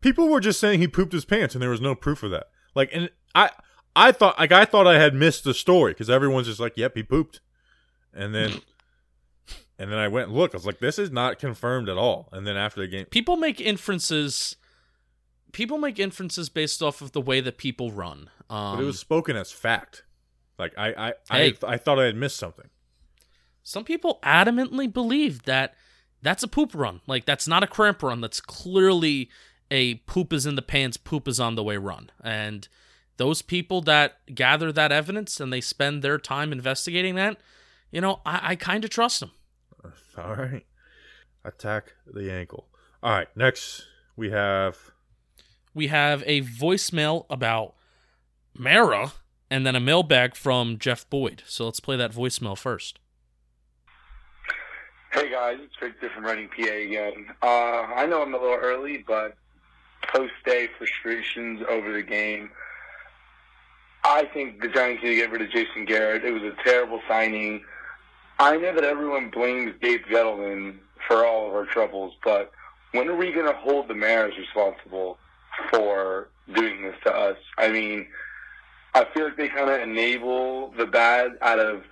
People were just saying he pooped his pants, and there was no proof of that. Like, and I, I thought, like, I thought I had missed the story because everyone's just like, "Yep, he pooped," and then, and then I went and looked. I was like, "This is not confirmed at all." And then after the game, People make inferences. People make inferences based off of the way that people run. Um, but it was spoken as fact. Like, I, I, Hey. I, I thought I had missed something. Some people adamantly believe that that's a poop run. Like that's not a cramp run. That's clearly a poop is in the pants, poop is on the way run. And those people that gather that evidence and they spend their time investigating that, you know, I, I kind of trust him. <laughs> All right, attack the ankle. All right, next we have We have a voicemail about Mara and then a mailbag from Jeff Boyd. So let's play that voicemail first. Hey guys, it's Victor from Running PA again. Uh, I know I'm a little early, but post day frustrations over the game. I think the Giants need to get rid of Jason Garrett. It was a terrible signing. I know that everyone blames Dave Gettleman for all of our troubles, but when are we going to hold the Mariners responsible for doing this to us? I mean, I feel like they kind of enable the bad out of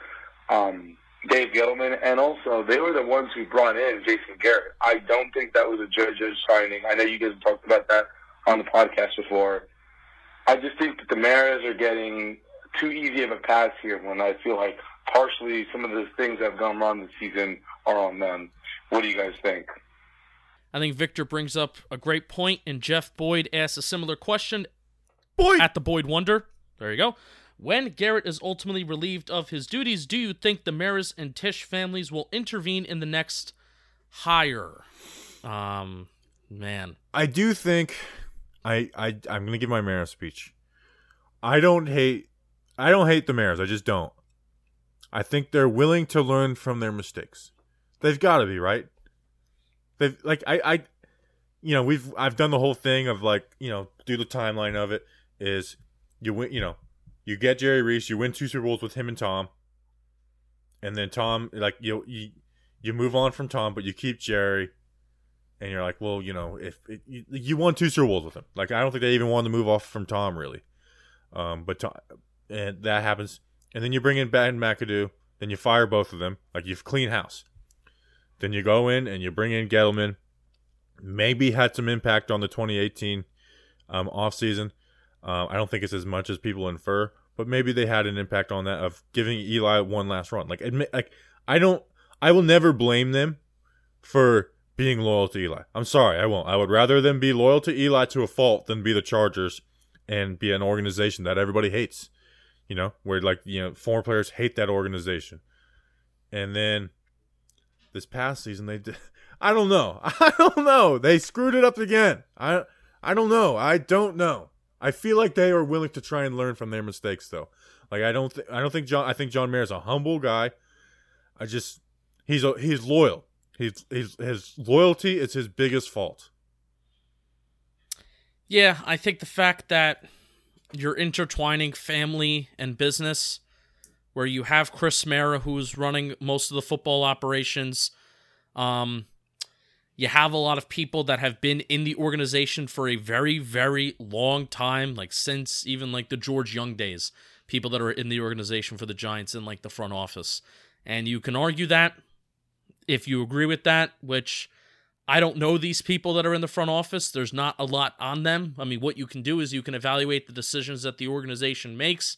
um, Dave Gettleman, and also they were the ones who brought in Jason Garrett. I don't think that was a Judge signing. I know you guys have talked about that on the podcast before. I just think that the Mariners are getting too easy of a pass here when I feel like partially some of the things that have gone wrong this season are on them. What do you guys think? I think Victor brings up a great point, and Jeff Boyd asks a similar question Boyd. at the Boyd Wonder. There you go. When Garrett is ultimately relieved of his duties, do you think the Maras and Tisch families will intervene in the next hire? Um, man, I do think I I I'm gonna give my Maras speech. I don't hate I don't hate the Maras. I just don't. I think they're willing to learn from their mistakes. They've got to be right. They've like I I you know we've I've done the whole thing of like you know do the timeline of it is you win you know you get Jerry Reese you win two Super Bowls with him and Tom, and then Tom like you you you move on from Tom but you keep Jerry and you're like, well, you know, if it, you, you won two Super Bowls with him, like I don't think they even wanted to move off from Tom really, um, but Tom, and that happens, and then you bring in Ben McAdoo, then you fire both of them, like you've clean house, then you go in and you bring in Gettleman, maybe had some impact on the 2018 um, off season. Um, I don't think it's as much as people infer, but maybe they had an impact on that of giving Eli one last run. Like, admit, like I don't, I will never blame them for being loyal to Eli. I'm sorry, I won't. I would rather them be loyal to Eli to a fault than be the Chargers and be an organization that everybody hates. You know, where like you know former players hate that organization, and then this past season they did. <laughs> I don't know. <laughs> I don't know. They screwed it up again. I I don't know. I don't know. I feel like they are willing to try and learn from their mistakes, though. Like I don't, th- I don't think John. I think John Mara is a humble guy. I just, he's a, he's loyal. He's, he's his loyalty is his biggest fault. Yeah, I think the fact that you're intertwining family and business, where you have Chris Mara who's running most of the football operations, um, you have a lot of people that have been in the organization for a very, very long time, like since even like the George Young days. People that are in the organization for the Giants in like the front office. And you can argue that if you agree with that, which I don't know these people that are in the front office. There's not a lot on them. I mean, what you can do is you can evaluate the decisions that the organization makes.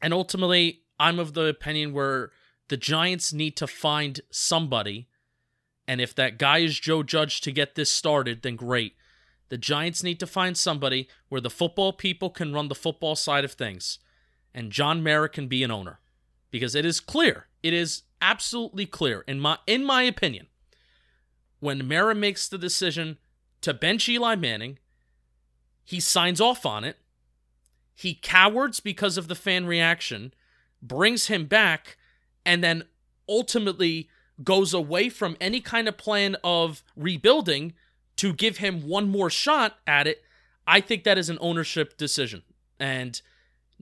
And ultimately, I'm of the opinion where the Giants need to find somebody and if that guy is Joe Judge to get this started, then great. The Giants need to find somebody where the football people can run the football side of things, and John Mara can be an owner, because it is clear, it is absolutely clear in my in my opinion, when Mara makes the decision to bench Eli Manning, he signs off on it. He cowards because of the fan reaction, brings him back, and then ultimately goes away from any kind of plan of rebuilding to give him one more shot at it, I think that is an ownership decision. And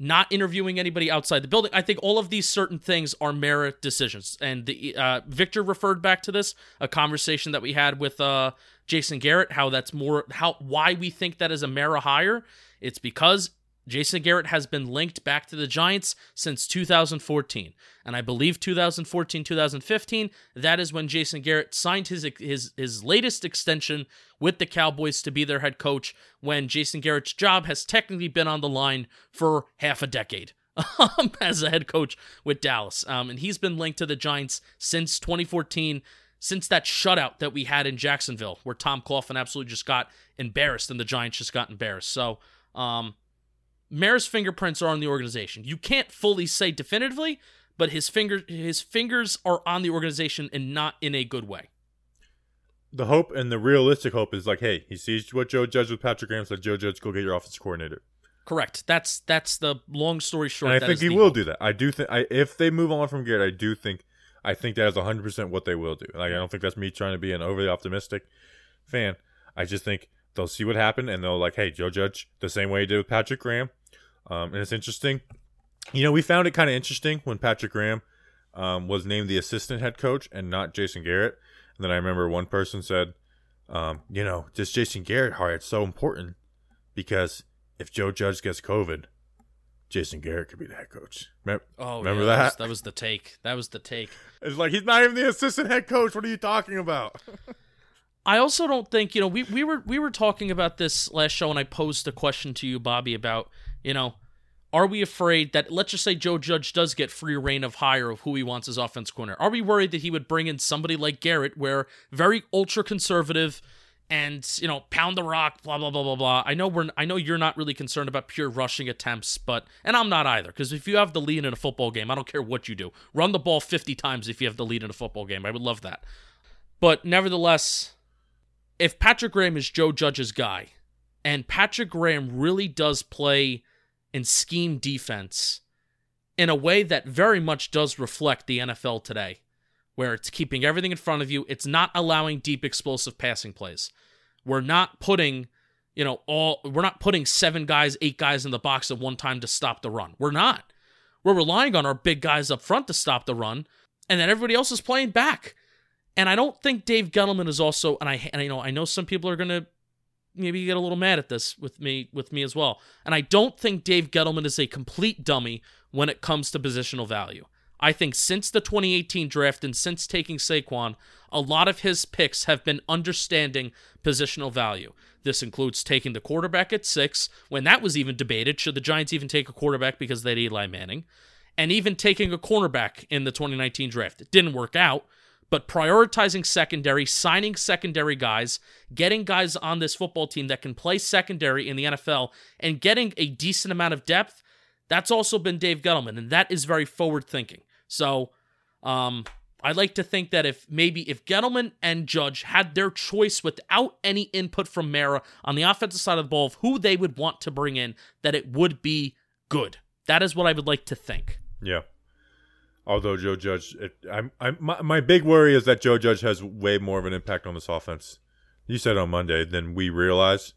not interviewing anybody outside the building. I think all of these certain things are merit decisions. And the uh, Victor referred back to this a conversation that we had with uh, Jason Garrett. How that's more how why we think that is a Mara hire. It's because Jason Garrett has been linked back to the Giants since 2014. And I believe 2014, 2015, that is when Jason Garrett signed his his his latest extension with the Cowboys to be their head coach when Jason Garrett's job has technically been on the line for half a decade. <laughs> Um, as a head coach with Dallas. Um, and he's been linked to the Giants since 2014 since that shutout that we had in Jacksonville, where Tom Coughlin absolutely just got embarrassed and the Giants just got embarrassed. So, um, Mara's fingerprints are on the organization. You can't fully say definitively, but his finger his fingers are on the organization and not in a good way. The hope and the realistic hope is like, hey, he sees what Joe Judge with Patrick Graham said. Joe Judge, go get your offense coordinator. Correct. That's that's the long story short. And I think he will hope. do that. I do think I if they move on from Garrett, I do think I think that is 100 percent what they will do. Like I don't think that's me trying to be an overly optimistic fan. I just think they'll see what happened and they'll like, hey, Joe Judge, the same way he did with Patrick Graham. Um, and it's interesting. You know, we found it kind of interesting when Patrick Graham um, was named the assistant head coach and not Jason Garrett. And then I remember one person said, um, you know, this Jason Garrett hire it's so important because if Joe Judge gets COVID, Jason Garrett could be the head coach. Remember, oh, remember yeah, that? That was, that was the take. That was the take. <laughs> It's like he's not even the assistant head coach. What are you talking about? <laughs> I also don't think you know we we were we were talking about this last show, and I posed a question to you, Bobby, about you know, are we afraid that let's just say Joe Judge does get free reign of hire of who he wants as offense corner? Are we worried that he would bring in somebody like Garrett, where very ultra conservative and you know pound the rock, blah blah blah blah blah? I know we're I know you're not really concerned about pure rushing attempts, but and I'm not either because if you have the lead in a football game, I don't care what you do, run the ball 50 times if you have the lead in a football game. I would love that, but nevertheless, if Patrick Graham is Joe Judge's guy, and Patrick Graham really does play and scheme defense in a way that very much does reflect the NFL today, where it's keeping everything in front of you. It's not allowing deep, explosive passing plays. We're not putting, you know, all, we're not putting seven guys, eight guys in the box at one time to stop the run. We're not. We're relying on our big guys up front to stop the run, and then everybody else is playing back. And I don't think Dave Gettleman is also, and I, and I know, I know some people are going to maybe you get a little mad at this with me with me as well. And I don't think Dave Gettleman is a complete dummy when it comes to positional value. I think since the 2018 draft and since taking Saquon, a lot of his picks have been understanding positional value. This includes taking the quarterback at six, when that was even debated. Should the Giants even take a quarterback because they had Eli Manning? And even taking a cornerback in the 2019 draft. It didn't work out, but prioritizing secondary, signing secondary guys, getting guys on this football team that can play secondary in the NFL, and getting a decent amount of depth, that's also been Dave Gettleman, and that is very forward thinking. So, um, I like to think that if maybe if Gettleman and Judge had their choice without any input from Mara on the offensive side of the ball of who they would want to bring in, that it would be good. That is what I would like to think. Yeah. Although Joe Judge, it, I'm, I'm, my, my big worry is that Joe Judge has way more of an impact on this offense. You said on Monday than we realize.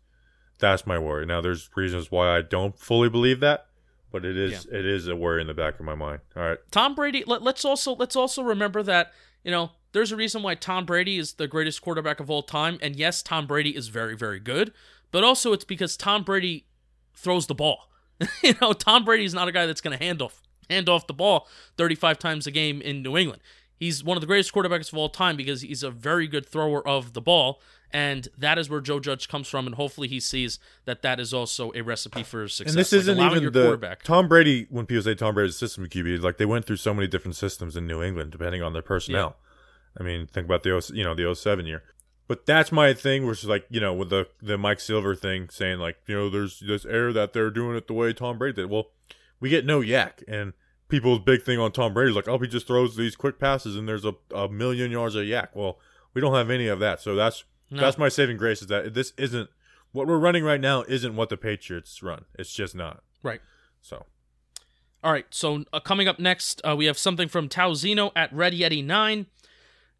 That's my worry. Now, there's reasons why I don't fully believe that, but it is it is a worry in the back of my mind. All right. Tom Brady. Let, let's also let's also remember that you know there's a reason why Tom Brady is the greatest quarterback of all time, and yes, Tom Brady is very very good, but also it's because Tom Brady throws the ball. <laughs> you know, Tom Brady's not a guy that's going to hand off hand off the ball 35 times a game in New England. He's one of the greatest quarterbacks of all time because he's a very good thrower of the ball, and that is where Joe Judge comes from. And hopefully, he sees that that is also a recipe for success. And this Like isn't even your the quarterback. Tom Brady. When people say Tom Brady's system QB, like they went through so many different systems in New England depending on their personnel. I mean, think about the 0 you know the 07 year. But that's my thing, which is like you know with the the Mike Silver thing, saying like you know there's this error that they're doing it the way Tom Brady did. Well, we get no YAC, and people's big thing on Tom Brady is like, oh, he just throws these quick passes and there's a, a million yards of YAC. Well, we don't have any of that, so that's No. that's my saving grace is that this isn't what we're running right now. Isn't what the Patriots run. It's just not. Right. So All right, so uh, coming up next, uh, we have something from Tauzino at Red Yeti 9.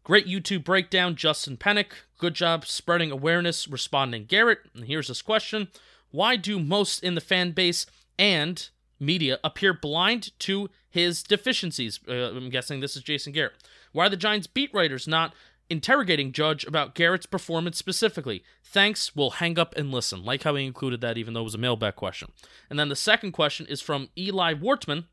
Great YouTube breakdown, Justin Penik. Good job spreading awareness, responding Garrett. And here's this question Why do most in the fan base and media appear blind to his deficiencies? Uh, I'm guessing this is Jason Garrett. Why are the Giants beat writers not interrogating Judge about Garrett's performance specifically? Thanks, we'll hang up and listen. Like how he included that, even though it was a mailbag question. And then the second question is from Eli Wortman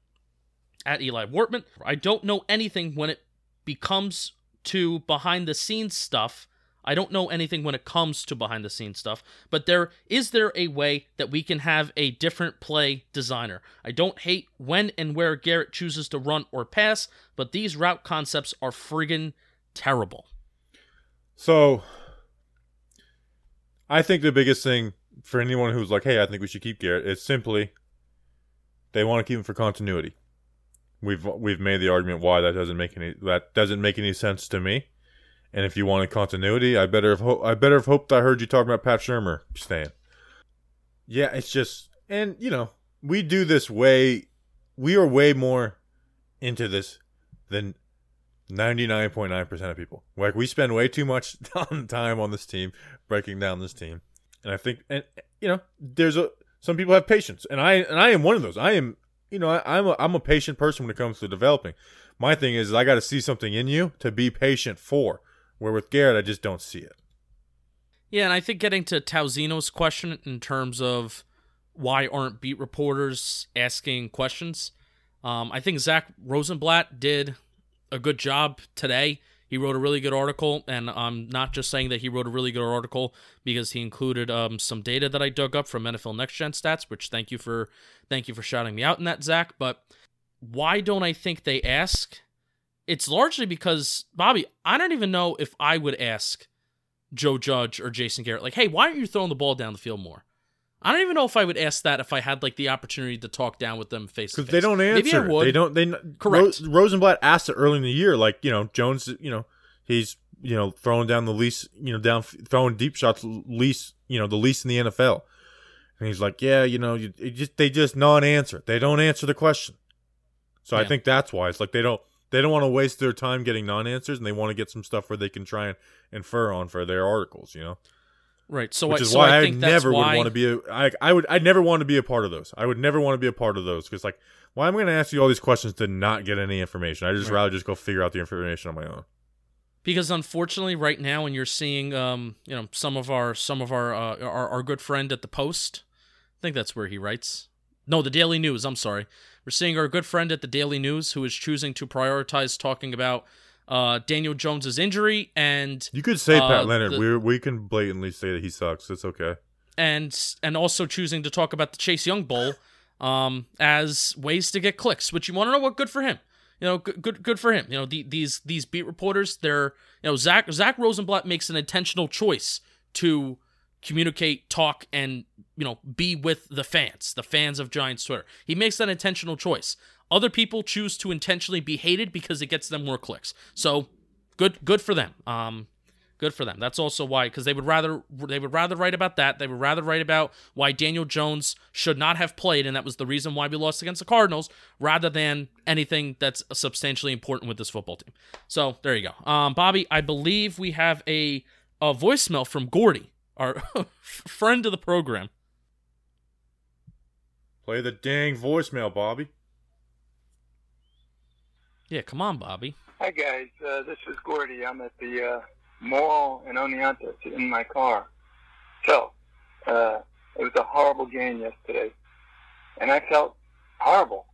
at Eli Wortman. I don't know anything when it becomes to behind the scenes stuff. I don't know anything when it comes to behind the scenes stuff, but there is there a way that we can have a different play designer. I don't hate when and where Garrett chooses to run or pass, but these route concepts are friggin' terrible. So I think the biggest thing for anyone who's like, "Hey, I think we should keep Garrett," is simply they want to keep him for continuity. We've we've made the argument why that doesn't make any that doesn't make any sense to me. And if you wanted continuity, I better have ho- I better have hoped I heard you talking about Pat Shurmur staying. Yeah, it's just and you know we do this way. We are way more into this than 99.9% of people. Like we spend way too much <laughs> time on this team breaking down this team. And I think and you know, there's a some people have patience and I and I am one of those. I am you know, I, I'm a I'm a patient person when it comes to developing. My thing is I got to see something in you to be patient for. Where with Garrett I just don't see it. Yeah, and I think getting to Tauzino's question in terms of why aren't beat reporters asking questions, um, I think Zach Rosenblatt did a good job today. He wrote a really good article, and I'm not just saying that he wrote a really good article because he included um, some data that I dug up from NFL Next Gen Stats. Which thank you for thank you for shouting me out in that, Zach. But why don't I think they ask? It's largely because Bobby. I don't even know if I would ask Joe Judge or Jason Garrett, like, hey, why aren't you throwing the ball down the field more? I don't even know if I would ask that if I had like the opportunity to talk down with them face to because face. they don't answer. Maybe I would. They don't. They Correct. Ro- Rosenblatt asked it early in the year, like you know Jones. You know he's you know throwing down the least, you know down throwing deep shots least, you know the least in the NFL, and he's like, yeah, you know, you, it just they just non-answer. They don't answer the question. So I think that's why it's like they don't they don't want to waste their time getting non-answers, and they want to get some stuff where they can try and infer on for their articles. You know. Right. So, Which I, is so why I I, never why, would want to be. A, I I would. I never want to be a part of those. I would never want to be a part of those because, like, why am I going to ask you all these questions to not get any information? I just Right. rather just go figure out the information on my own. because unfortunately, right now, when you're seeing, um, you know, some of our some of our uh, our, our good friend at the Post, I think that's where he writes. No, the Daily News. I'm sorry. We're seeing our good friend at the Daily News who is choosing to prioritize talking about uh, Daniel Jones's injury and You could say Uh, Pat Leonard. we we can blatantly say that he sucks. It's okay. and and also choosing to talk about the Chase Young Bowl um, as ways to get clicks. Which you want to know what? Good for him. You know, good good, good for him. You know, the, these these beat reporters, they're you know Zach Zach Rosenblatt makes an intentional choice to communicate, talk, and you know be with the fans, the fans of Giants Twitter. He makes that intentional choice. Other people choose to intentionally be hated because it gets them more clicks. So good good for them. Um good for them. That's also why cuz they would rather they would rather write about that. They would rather write about why Daniel Jones should not have played and that was the reason why we lost against the Cardinals rather than anything that's substantially important with this football team. So, there you go. Um Bobby, I believe we have a a voicemail from Gordy, our <laughs> friend of the program. Play the dang voicemail, Bobby. Yeah, come on, Bobby. Hi guys, uh, this is Gordy. I'm at the uh, mall in Oneonta in my car. So, uh, it was a horrible game yesterday, and I felt horrible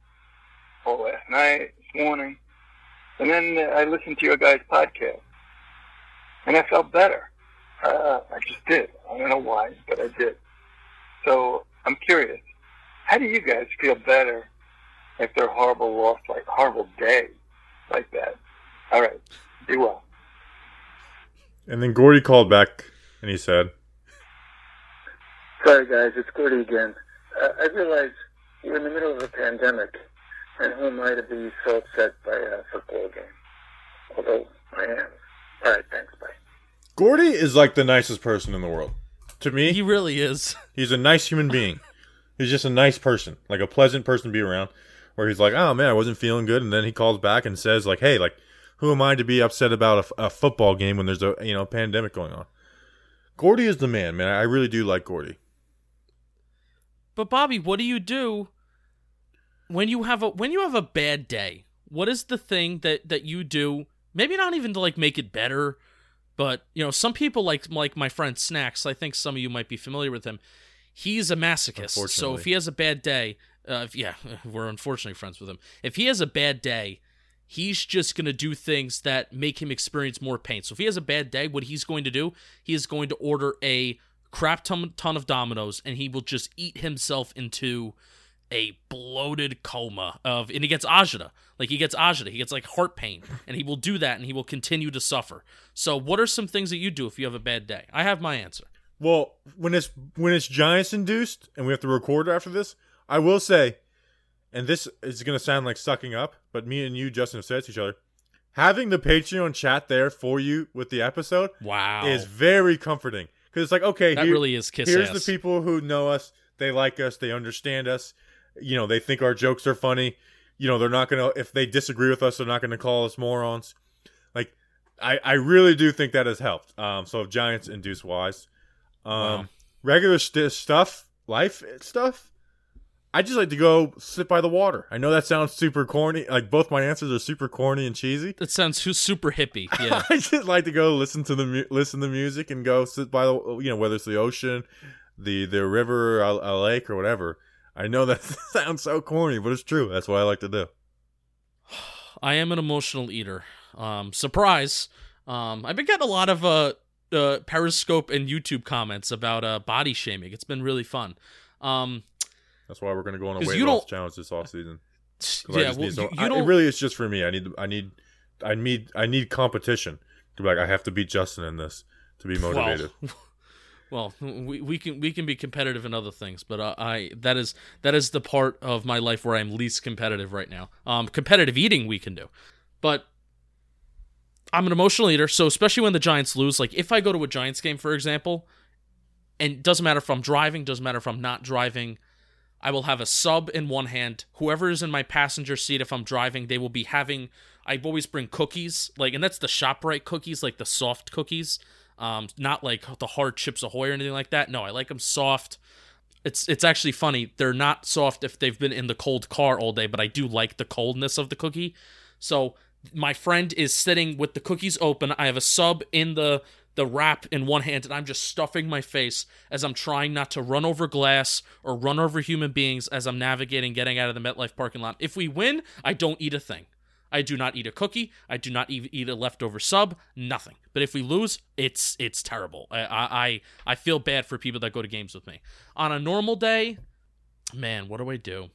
all last night, this morning, and then I listened to your guys' podcast, and I felt better. Uh, I just did. I don't know why, but I did. So I'm curious, how do you guys feel better after a horrible loss, like horrible day, like that? All right, be well. And then Gordy called back and he said, Sorry, guys, it's Gordy again. Uh, I realize you're in the middle of a pandemic, and who am I to be so upset by a football game? Although I am. All right, thanks, bye. Gordy is like the nicest person in the world. To me, He really is. <laughs> he's a nice human being. He's just a nice person, like a pleasant person to be around. Where he's like, "Oh man, I wasn't feeling good," and then he calls back and says, "Like, hey, like, who am I to be upset about a f- a, football game when there's a you know pandemic going on?" Gordy is the man, man. I really do like Gordy. But Bobby, what do you do when you have a when you have a bad day? What is the thing that that you do? Maybe not even to like make it better, but you know, some people like like my friend Snacks. I think some of you might be familiar with him. He's a masochist. So if he has a bad day, uh, if, yeah, <laughs> we're unfortunately friends with him. If he has a bad day, he's just going to do things that make him experience more pain. So if he has a bad day, what he's going to do, he is going to order a crap ton, ton of Dominoes and he will just eat himself into a bloated coma of and he gets agita. Like he gets agita. He gets like heart pain. And he will do that and he will continue to suffer. So what are some things that you do if you have a bad day? I have my answer. Well, when it's when it's Giants induced and we have to record after this, I will say, and this is gonna sound like sucking up, but me and you, Justin, have said to each other, having the Patreon chat there for you with the episode wow. is very comforting. Because it's like, okay, that here- really is kiss here's ass. the people who know us, they like us, they understand us, you know, they think our jokes are funny. You know, they're not gonna if they disagree with us, they're not gonna call us morons. Like, I I really do think that has helped. Um, so Giants induce wise. Um, Wow. regular st- stuff, life stuff. I just like to go sit by the water. I know that sounds super corny. Like both my answers are super corny and cheesy. that sounds super hippie <laughs> yeah I just like to go listen to the mu- listen to music and go sit by the you know whether it's the ocean, the the river, a, a lake or whatever. I know that <laughs> sounds so corny, but it's true. That's what I like to do. I am an emotional eater. Um, surprise. Um, I've been getting a lot of uh, uh, Periscope and YouTube comments about uh, body shaming. It's been really fun. Um, That's why we're gonna go on a weight loss don't- challenge this off season. yeah, well, so you, you I- don't. it really is just for me. I need I need I need I need competition to be like I have to beat Justin in this to be motivated. Well, <laughs> we, we can we can be competitive in other things, but I that is that is the part of my life where I'm least competitive right now. Um, competitive eating we can do, but I'm an emotional eater. So especially when the Giants lose, like if I go to a Giants game, for example, and doesn't matter if I'm driving, doesn't matter if I'm not driving, I will have a sub in one hand. Whoever is in my passenger seat, if I'm driving, they will be having. I always bring cookies, like, and that's the Shoprite cookies, like the soft cookies, um, not like the hard Chips Ahoy or anything like that. No, I like them soft. It's it's actually funny. They're not soft if they've been in the cold car all day, but I do like the coldness of the cookie. So my friend is sitting with the cookies open. I have a sub in the the wrap in one hand, and I'm just stuffing my face as I'm trying not to run over glass or run over human beings as I'm navigating getting out of the MetLife parking lot. If we win, I don't eat a thing. I do not eat a cookie. I do not even eat a leftover sub. Nothing. But if we lose, it's it's terrible. I I I feel bad for people that go to games with me. On a normal day, man, what do I do?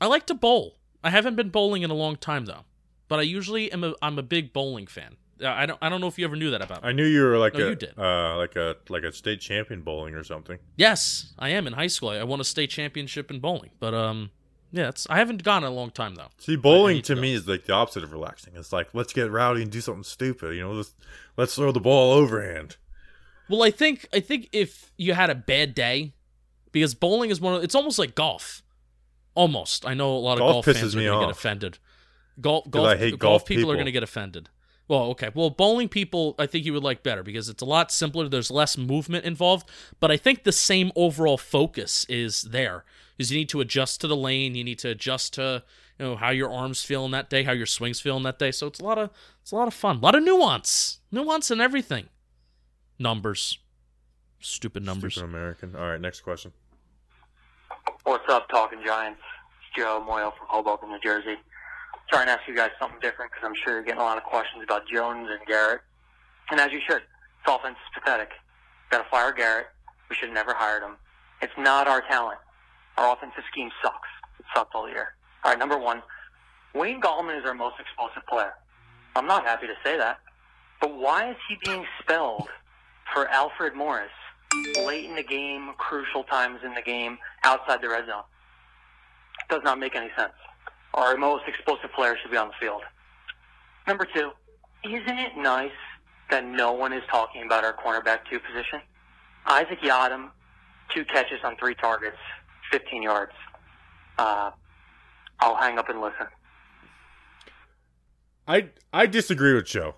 I like to bowl. I haven't been bowling in a long time though, but I usually am a I'm a big bowling fan. Uh, I don't I don't know if you ever knew that about me. I knew you were like No, a you did. uh like a like a state champion bowling or something. Yes, I am in high school. I won a state championship in bowling, but um, Yeah, it's, I haven't gone in a long time though. See, bowling to me is like the opposite of relaxing. It's like let's get rowdy and do something stupid. You know, let's let's throw the ball overhand. Well, I think I think if you had a bad day, because bowling is one of it's almost like golf. Almost. I know a lot of Golf golf, fans are going to get off. offended. Golf, golf, golf, golf people, are going to get offended. Well, okay. Well, bowling people, I think you would like better because it's a lot simpler. There's less movement involved, but I think the same overall focus is there. Is you need to adjust to the lane, you need to adjust to you know how your arms feeling that day, how your swings feeling that day. So it's a lot of it's a lot of fun, a lot of nuance, nuance in everything. Numbers, stupid numbers. Stupid American. All right, next question. What's up, Talking Giants? It's Joe Moyle from Hoboken, New Jersey. Trying to ask you guys something different because I'm sure you're getting a lot of questions about Jones and Garrett. And as you should. This offense is pathetic. Got to fire Garrett. We should have never hired him. It's not our talent. Our offensive scheme sucks. It sucked all year. All right, number one, Wayne Gallman is our most explosive player. I'm not happy to say that. But why is he being spelled for Alfred Morris late in the game, crucial times in the game, outside the red zone? Does not make any sense. Our most explosive player should be on the field. Number two, isn't it nice that no one is talking about our cornerback two position? Isaac Yiadom, two catches on three targets, 15 yards. Uh, I'll hang up and listen. I I disagree with Joe.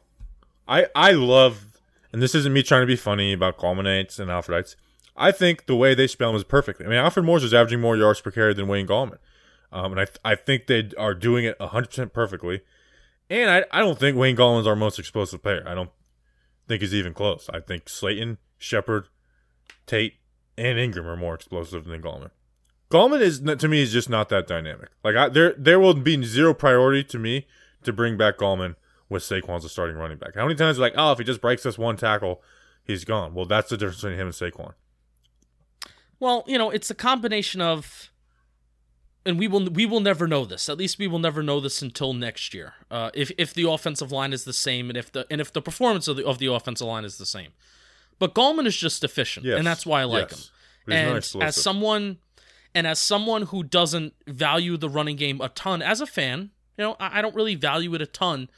I I love, and this isn't me trying to be funny about culminates and Alfredites. I think the way they spell them is perfect. I mean, Alfred Morris is averaging more yards per carry than Wayne Gallman, um, and I I think they are doing it hundred percent perfectly. And I I don't think Wayne Gallman's our most explosive player. I don't think he's even close. I think Slayton, Shepard, Tate, and Engram are more explosive than Gallman. Gallman is to me is just not that dynamic. Like I, there there will be zero priority to me to bring back Gallman with Saquon as a starting running back. How many times are like, oh, if he just breaks this one tackle, he's gone. Well, that's the difference between him and Saquon. Well, you know, it's a combination of, and we will we will never know this. At least we will never know this until next year. Uh, if if the offensive line is the same, and if the and if the performance of the of the offensive line is the same, but Gallman is just efficient, Yes. and that's why I like Yes. him. He's And as someone, and as someone who doesn't value the running game a ton, as a fan, you know, I, I don't really value it a ton.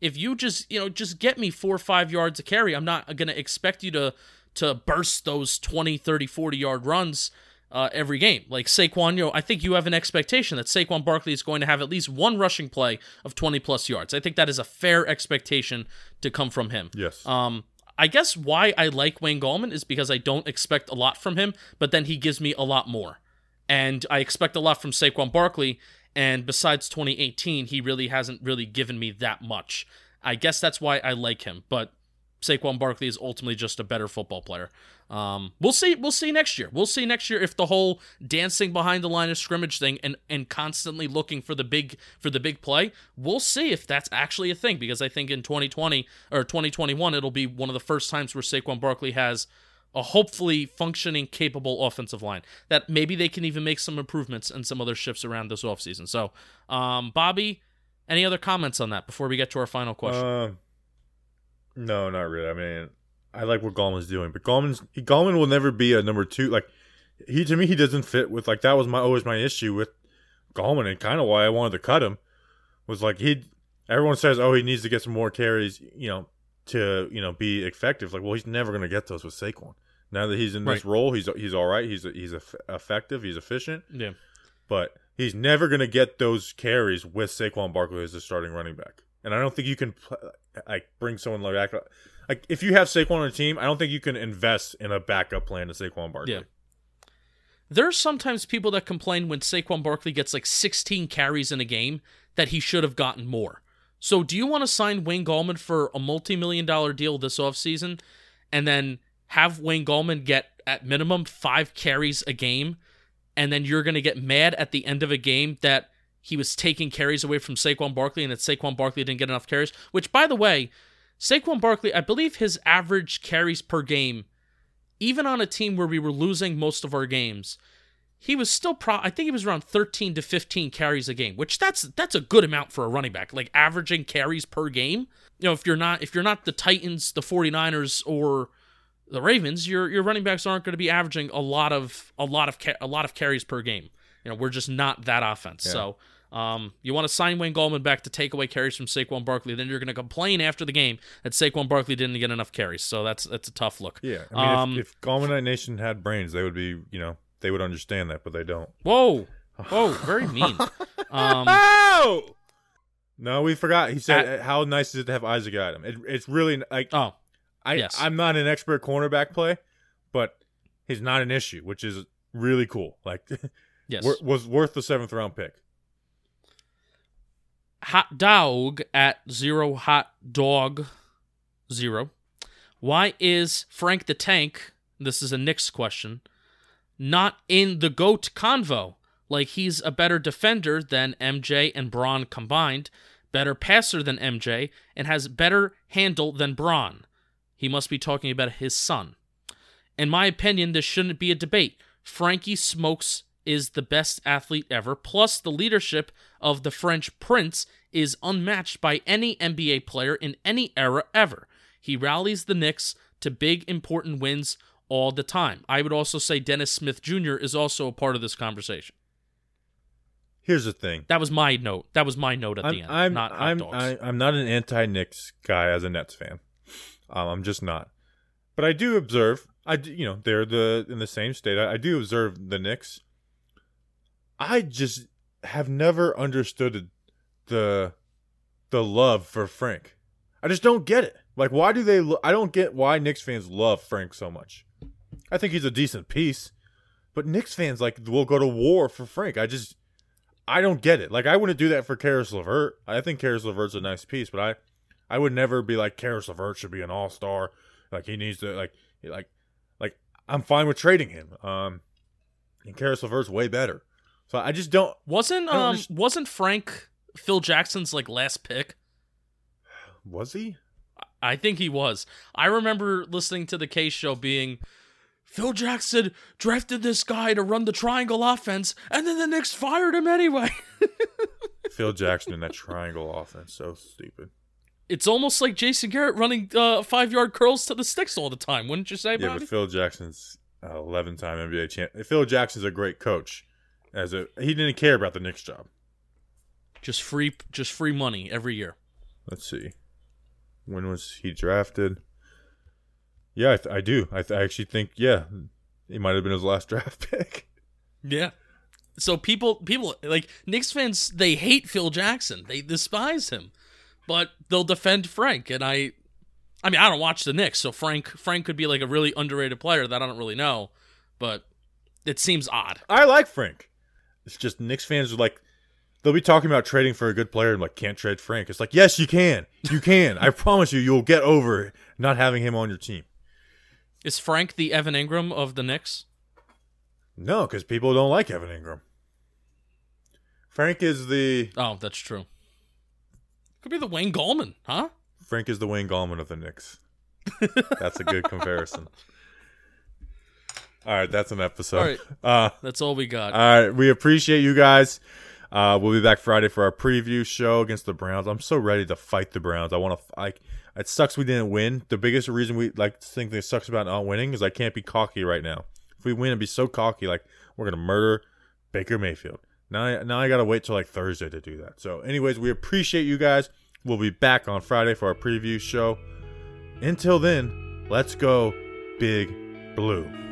If you just you know just get me four or five yards a carry, I'm not going to expect you to to burst those 20, 30, 40 yard runs uh, every game. Like Saquon, you know, I think you have an expectation that Saquon Barkley is going to have at least one rushing play of 20 plus yards. I think that is a fair expectation to come from him. Yes. Um, I guess why I like Wayne Gallman is because I don't expect a lot from him, but then he gives me a lot more. And I expect a lot from Saquon Barkley, and besides 2018, he really hasn't really given me that much. I guess that's why I like him, but Saquon Barkley is ultimately just a better football player. Um, we'll see. We'll see next year. We'll see next year if the whole dancing behind the line of scrimmage thing and and constantly looking for the big for the big play. We'll see if that's actually a thing because I think in 2020 or 2021 it'll be one of the first times where Saquon Barkley has a hopefully functioning, capable offensive line. That maybe they can even make some improvements and some other shifts around this offseason. So, um, Bobby, any other comments on that before we get to our final question? Uh, no, not really. I mean, I like what Gallman's doing, but Gallman's Gallman will never be a number two. Like he to me, he doesn't fit with like that was my always my issue with Gallman, and kind of why I wanted to cut him was like he. Everyone says, oh, he needs to get some more carries, you know, to you know be effective. Like, well, he's never going to get those with Saquon. Now that he's in this Right. role, he's he's all right. He's he's effective. He's efficient. yeah. but he's never going to get those carries with Saquon Barkley as the starting running back. And I don't think you can like bring someone like back. Like if you have Saquon on a team, I don't think you can invest in a backup plan to Saquon Barkley. Yeah. There are sometimes people that complain when Saquon Barkley gets like 16 carries in a game that he should have gotten more. So do you want to sign Wayne Gallman for a multi-million dollar deal this offseason and then have Wayne Gallman get at minimum 5 carries a game and then you're going to get mad at the end of a game that he was taking carries away from Saquon Barkley and that Saquon Barkley didn't get enough carries, which by the way, Saquon Barkley, I believe his average carries per game even on a team where we were losing most of our games, he was still pro I think he was around 13 to 15 carries a game, which that's that's a good amount for a running back. Like averaging carries per game. You know, if you're not if you're not the Titans, the 49ers or the Ravens, your your running backs aren't going to be averaging a lot of a lot of ca- a lot of carries per game. You know, we're just not that offense. Yeah. So um, you want to sign Wayne Gallman back to take away carries from Saquon Barkley, then you're going to complain after the game that Saquon Barkley didn't get enough carries. So that's that's a tough look. Yeah, I mean, Um, if, if Gallman Nation had brains, they would be, you know, they would understand that, but they don't. Whoa, whoa, <laughs> very mean. Um, <laughs> oh no, we forgot. He said, "How nice is it to have Isaac Yiadom?" It, it's really like, oh, I, yes. I'm not an expert cornerback play, but he's not an issue, which is really cool. Like, <laughs> Yes. was worth the seventh round pick. hot dog at zero hot dog zero. Why is Frank the Tank? This is a Knicks question. Not in the goat convo. Like he's a better defender than MJ and Bron combined, better passer than MJ, and has better handle than Bron. He must be talking about his son. In my opinion, this shouldn't be a debate. Frankie Smokes is the best athlete ever, plus the leadership of the French prince is unmatched by any NBA player in any era ever. He rallies the Knicks to big important wins all the time. I would also say Dennis Smith Jr. is also a part of this conversation. Here's the thing. That was my note. That was my note at I'm, the end. I'm, not I'm. I, I'm not an anti-Knicks guy as a Nets fan. Um, I'm just not. But I do observe. I do, you know they're the in the same state. I, I do observe the Knicks. I just have never understood the the love for Frank. I just don't get it. Like, why do they? Lo- I don't get why Knicks fans love Frank so much. I think he's a decent piece, but Knicks fans like will go to war for Frank. I just I don't get it. Like I wouldn't do that for Caris LeVert. I think Caris LeVert's a nice piece, but I I would never be like Caris LeVert should be an all star. Like he needs to like like like I'm fine with trading him. Um and Caris LeVert's way better. So I just don't wasn't don't um underst- wasn't Frank Phil Jackson's like last pick? was he? I think he was. I remember listening to the Case show being Phil Jackson drafted this guy to run the triangle offense, and then the Knicks fired him anyway. <laughs> Phil Jackson in that triangle offense. So stupid. it's almost like Jason Garrett running uh, five yard curls to the sticks all the time, wouldn't you say, Yeah, Bobby? but Phil Jackson's uh, 11 time NBA champ. Phil Jackson's a great coach. As a he didn't care about the Knicks job. just free, just free money every year. Let's see. When was he drafted? Yeah, I, th- I do. I, th- I actually think yeah, it might have been his last <laughs> draft pick. Yeah. So people, people like Knicks fans, they hate Phil Jackson. They despise him, but they'll defend Frank. And I, I mean, I don't watch the Knicks, so Frank, Frank could be like a really underrated player that I don't really know, but it seems odd. I like Frank. It's just Knicks fans are like they'll be talking about trading for a good player and like can't trade Frank. It's like yes, you can, you can. I promise you, you'll get over not having him on your team. Is Frank the Evan Engram of the Knicks? No, because people don't like Evan Engram. Frank is the Oh, that's true. Could be the Wayne Gallman, huh? Frank is the Wayne Gallman of the Knicks. <laughs> That's a good comparison. All right, that's an episode. All right. <laughs> Uh, That's all we got. all right, we appreciate you guys. Uh, we'll be back Friday for our preview show against the Browns. I'm so ready to fight the Browns. I want to like. It sucks we didn't win. The biggest reason we like think that sucks about not winning is I can't be cocky right now. If we win and be so cocky, like we're gonna murder Baker Mayfield. Now, I, now I gotta wait till like Thursday to do that. So, anyways, we appreciate you guys. We'll be back on Friday for our preview show. Until then, let's go, Big Blue.